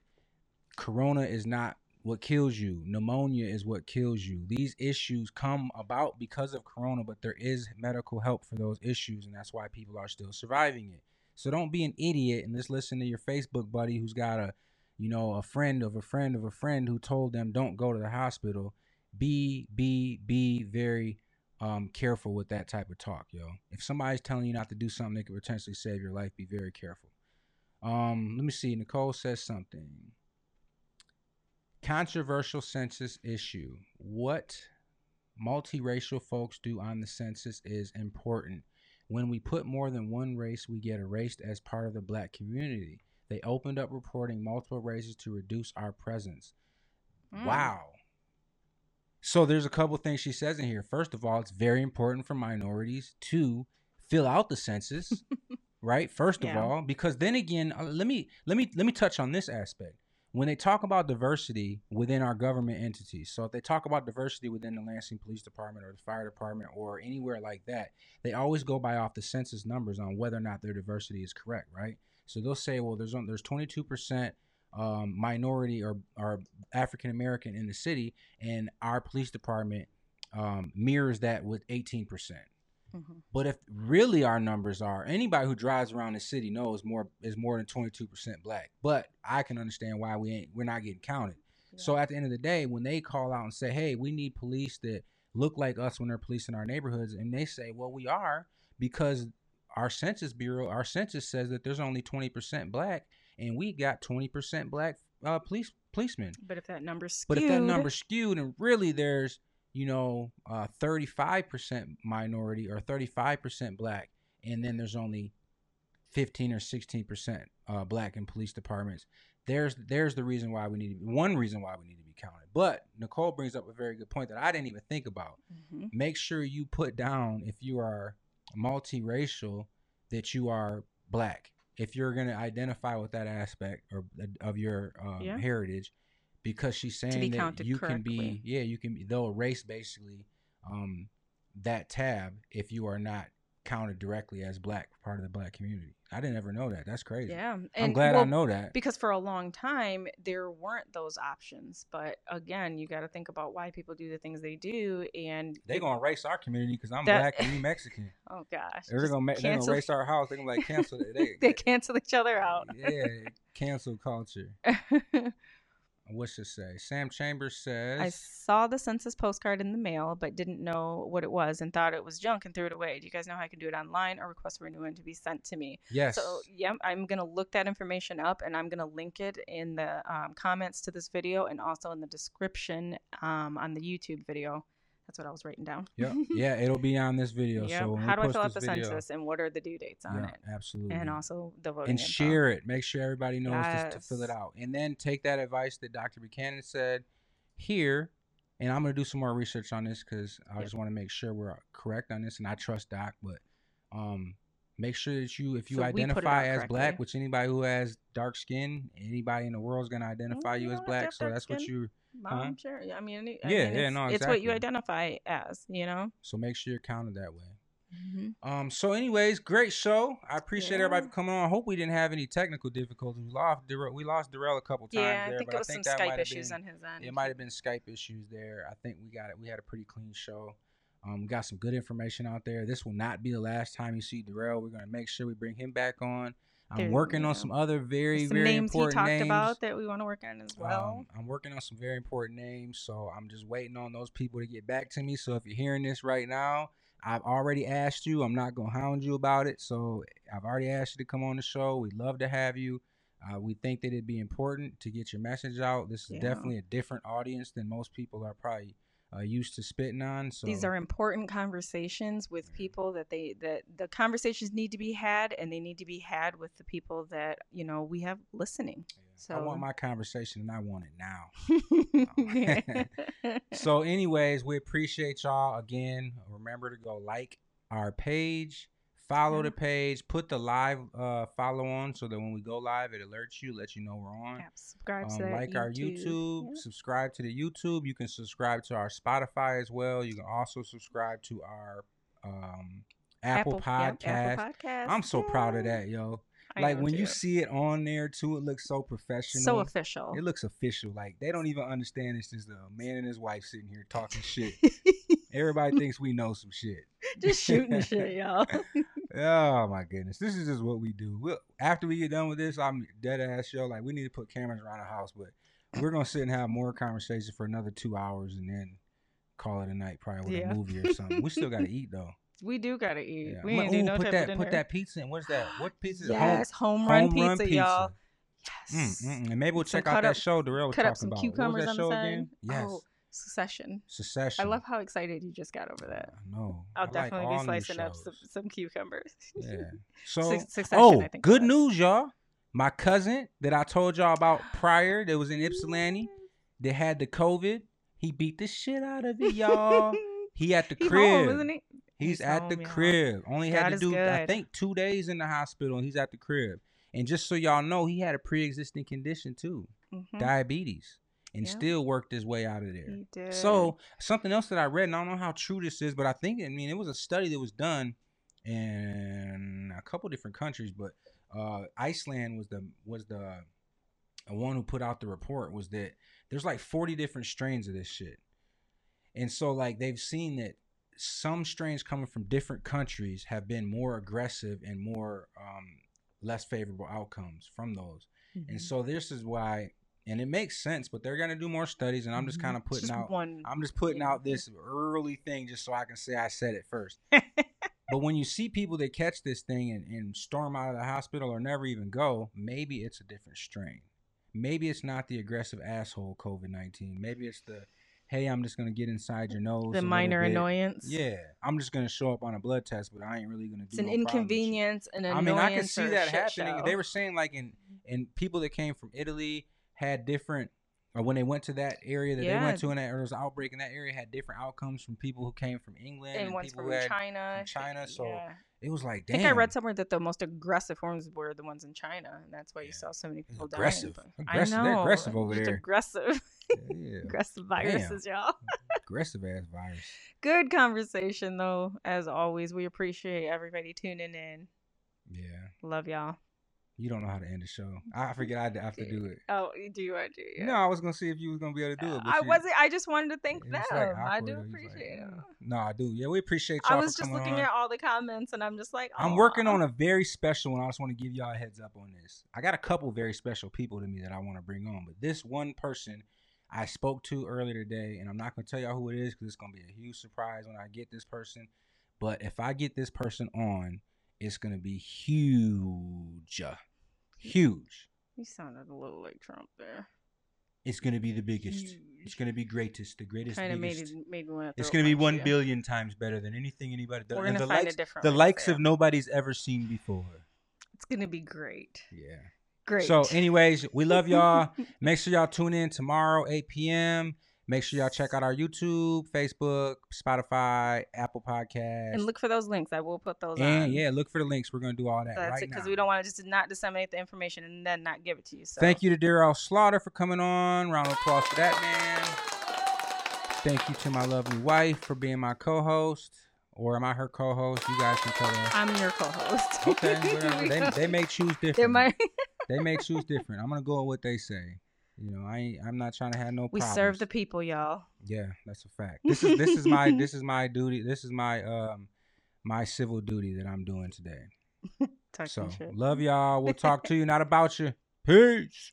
corona is not what kills you. Pneumonia is what kills you. These issues come about because of corona, but there is medical help for those issues, and that's why people are still surviving it. So don't be an idiot and just listen to your Facebook buddy who's got a, you know, a friend of a friend of a friend who told them don't go to the hospital. Be be be very um, careful with that type of talk, yo. If somebody's telling you not to do something that could potentially save your life, be very careful. Um, let me see. Nicole says something. Controversial census issue. What multiracial folks do on the census is important. When we put more than one race, we get erased as part of the black community. They opened up reporting multiple races to reduce our presence. Mm. Wow. So there's a couple things she says in here. First of all, it's very important for minorities to fill out the census, right? First of all, because then again, uh, let me let me let me touch on this aspect. When they talk about diversity within our government entities, so if they talk about diversity within the Lansing Police Department or the fire department or anywhere like that, they always go by off the census numbers on whether or not their diversity is correct, right? So they'll say, well, there's on, there's 22 percent um, minority or, or African American in the city, and our police department um, mirrors that with 18%. Mhm. But if really our numbers are, anybody who drives around the city knows more is more than 22% black. But I can understand why we ain't we're not getting counted. So at the end of the day, when they call out and say, "Hey, we need police that look like us when they're policing our neighborhoods," and they say, "Well, we are because our census bureau, our census says that there's only 20% black, and we got 20% black uh, police policemen." But if that number's skewed, But if that number's skewed and really there's, you know, uh, 35% minority or 35% black, and then there's only 15 or 16% uh, black in police departments, there's there's the reason why we need to be, one reason why we need to be counted. But Nicole brings up a very good point that I didn't even think about. Mhm. Make sure you put down if you are multiracial that you are black. If you're going to identify with that aspect or of your um, Yeah. heritage, because she's saying that you can be yeah you can be they'll erase basically um that tab if you are not counted directly as black part of the black community. I didn't ever know that. That's crazy. Yeah, i'm and glad i know that. because for a long time there weren't those options. But again, you got to think about why people do the things they do, and they're gonna race our community because i'm That- black and you mexican. Oh gosh, they're gonna ma- they're gonna cancel- erase our house. They're gonna like cancel it. They, they cancel each other out. yeah cancel culture what's it say sam chambers says I saw the census postcard in the mail, but didn't know what it was and thought it was junk and threw it away. Do you guys know how I can do it online or request for a new one to be sent to me? yes So, yeah, I'm going to look that information up and I'm going to link it in the um, comments to this video and also in the description um, on the YouTube video. That's what I was writing down. yeah yeah it'll be on this video Yep. so How do I fill out the video- census and what are the due dates on yeah, it? absolutely And also the voting and info. share it. Make sure everybody knows just to fill it out. And then take that advice that Dr. Buchanan said here. And I'm going to do some more research on this because I Yep. just want to make sure we're correct on this. And I trust Doc, but um, make sure that you, if you So we put it identify as black, which anybody who has dark skin, anybody in the world is going to identify you you as don't have to black. So that's what skin. you. Mom, Huh? sure. I mean, I Yeah, mean, yeah, it's, no, it's what you identify as, you know? So make sure you're counted that way. Mm-hmm. Um. So, anyways, great show. I appreciate everybody Yeah. for coming on. I hope we didn't have any technical difficulties. We lost Derrell, we lost Derrell a couple times Yeah, I think it was think some Skype issues been, on his end. It might have been Skype issues there. I think we got it. We had a pretty clean show. Um, we got some good information out there. This will not be the last time you see Derrell. We're gonna make sure we bring him back on. I'm working on some other very, very names he important talked names. about that we want to work on as well. Um, I'm working on some very important names, so I'm just waiting on those people to get back to me. So if you're hearing this right now, I've already asked you. I'm not gonna hound you about it. So I've already asked you to come on the show. We'd love to have you. Uh, we think that it'd be important to get your message out. This is Yeah. definitely a different audience than most people are probably uh, used to spitting on. So These are important conversations with people that they that the conversations need to be had, and they need to be had with the people that you know we have listening. So I want my conversation and I want it now. so anyways we appreciate y'all again remember to go like our page follow Yeah. the page put the live uh follow on so that when we go live it alerts you let you know we're on Yeah, subscribe to um, that like our youtube Yeah. subscribe to the youtube you can subscribe to our spotify as well you can also subscribe to our um apple, yeah, podcast Apple Podcast. i'm so proud of that yo I like when you see it on there too it looks so professional so official. it looks official. Like they don't even understand it's just a man and his wife sitting here talking shit. Everybody thinks we know some shit. Just shooting shit, y'all. Oh my goodness, this is just what we do. We'll, after we get done with this, I'm dead ass show. Like we need to put cameras around the house, but we're gonna sit and have more conversation for another two hours and then call it a night, probably with Yeah. a movie or something. we still gotta eat though. We do gotta eat. Yeah. We ain't do no put that put that pizza in. What's that? What pizza? Yes, home, run, home run pizza, pizza. y'all. Mm, Yes. mm, mm. And maybe we'll Some check out that up- show Derrell was Cut up talking some about. cucumbers what was that show again? Yes. Oh, Succession. Secession. I love how excited you just got over that. I know. I'll I definitely all be slicing up some, some cucumbers. Yeah. So, Succession, oh, I think good news, y'all. My cousin that I told y'all about prior, that was in Ypsilanti, that had the COVID. He beat the shit out of it, y'all. he at the He crib. home, he? He's, He's at the home, y'all. crib. Only had to do, I think, two days in the hospital, and he's at the crib. And just so y'all know, he had a pre-existing condition too, Mhm. diabetes, and still worked his way out of there. So something else that I read, and I don't know how true this is, but I think I mean it was a study that was done in a couple different countries, but uh, Iceland was the was the uh, one who put out the report was that there's like 40 different strains of this shit, and so like they've seen that some strains coming from different countries have been more aggressive and more um, less favorable outcomes from those, Mm-hmm. and so this is why. And it makes sense, but they're gonna do more studies, and I'm just Mhm. kind of putting just out one. I'm just putting Yeah. out this early thing just so I can say I said it first. but when you see people that catch this thing and, and storm out of the hospital or never even go, maybe it's a different strain. Maybe it's not the aggressive asshole COVID 19. Maybe it's the, hey, I'm just going to get inside your nose. the minor annoyance. Yeah. I'm just going to show up on a blood test, but I ain't really going to do It's an no problem with you. inconvenience, an I mean, I can see that happening. show. They were saying like in and people that came from Italy had different, or when they went to that area that they went to, and there was an outbreak in that area, had different outcomes from people who came from England and and, people from who China. from China. So yeah. it was like, I think I read somewhere that the most aggressive forms were the ones in China, and that's why you saw so many people aggressive. dying. Aggressive. I They're know. aggressive over just there. Aggressive, yeah, aggressive viruses, y'all. aggressive ass virus. Good conversation though, as always. We appreciate everybody tuning in. Yeah, Love y'all. You don't know how to end the show. I forget I have to do it. Oh, do you want to? Yeah. No, I was gonna see if you was gonna be able to do it. But I you- wasn't. I just wanted to thank them. like I do you like, appreciate "Mm." No, I do. Yeah, we appreciate I y'all. was for just looking on. at all the comments, and I'm just like, I'm working on a very special one. I just want to give y'all a heads up on this. I got a couple very special people to me that I want to bring on, but this one person I spoke to earlier today, and I'm not going to tell y'all who it is because it's going to be a huge surprise when I get this person. But if I get this person on, it's going to be huge. Huge. You sounded a little like Trump there. It's going to be the biggest. It's going to be greatest, the greatest, Kind of made it made me want to. It's going to be one billion times better than anything anybody. The, We're gonna the find a likes, different the likes of nobody's ever seen before. It's gonna be great. Yeah. Great. So, anyways, we love y'all. Make sure y'all tune in tomorrow, 8 p.m. Make sure y'all check out our YouTube, Facebook, Spotify, Apple Podcasts. and look for those links. I will put those And on. yeah, look for the links. We're gonna do all that That's right it because we don't want to just not disseminate the information and then not give it to you. So Thank you to Derrell Slaughter for coming on. Round of applause for that man. Thank you to my lovely wife for being my co-host. Or am I her co-host? You guys can tell us. I'm your co-host. Okay, whatever. they, they may choose different. There might- they may choose different. I'm gonna go with what they say. You know, I I'm not trying to have no. we problems. serve the people, y'all. Yeah, that's a fact. This is this is my this is my duty. This is my um my civil duty that I'm doing today. So shit. love y'all. We'll talk to you. Not about you. Peace.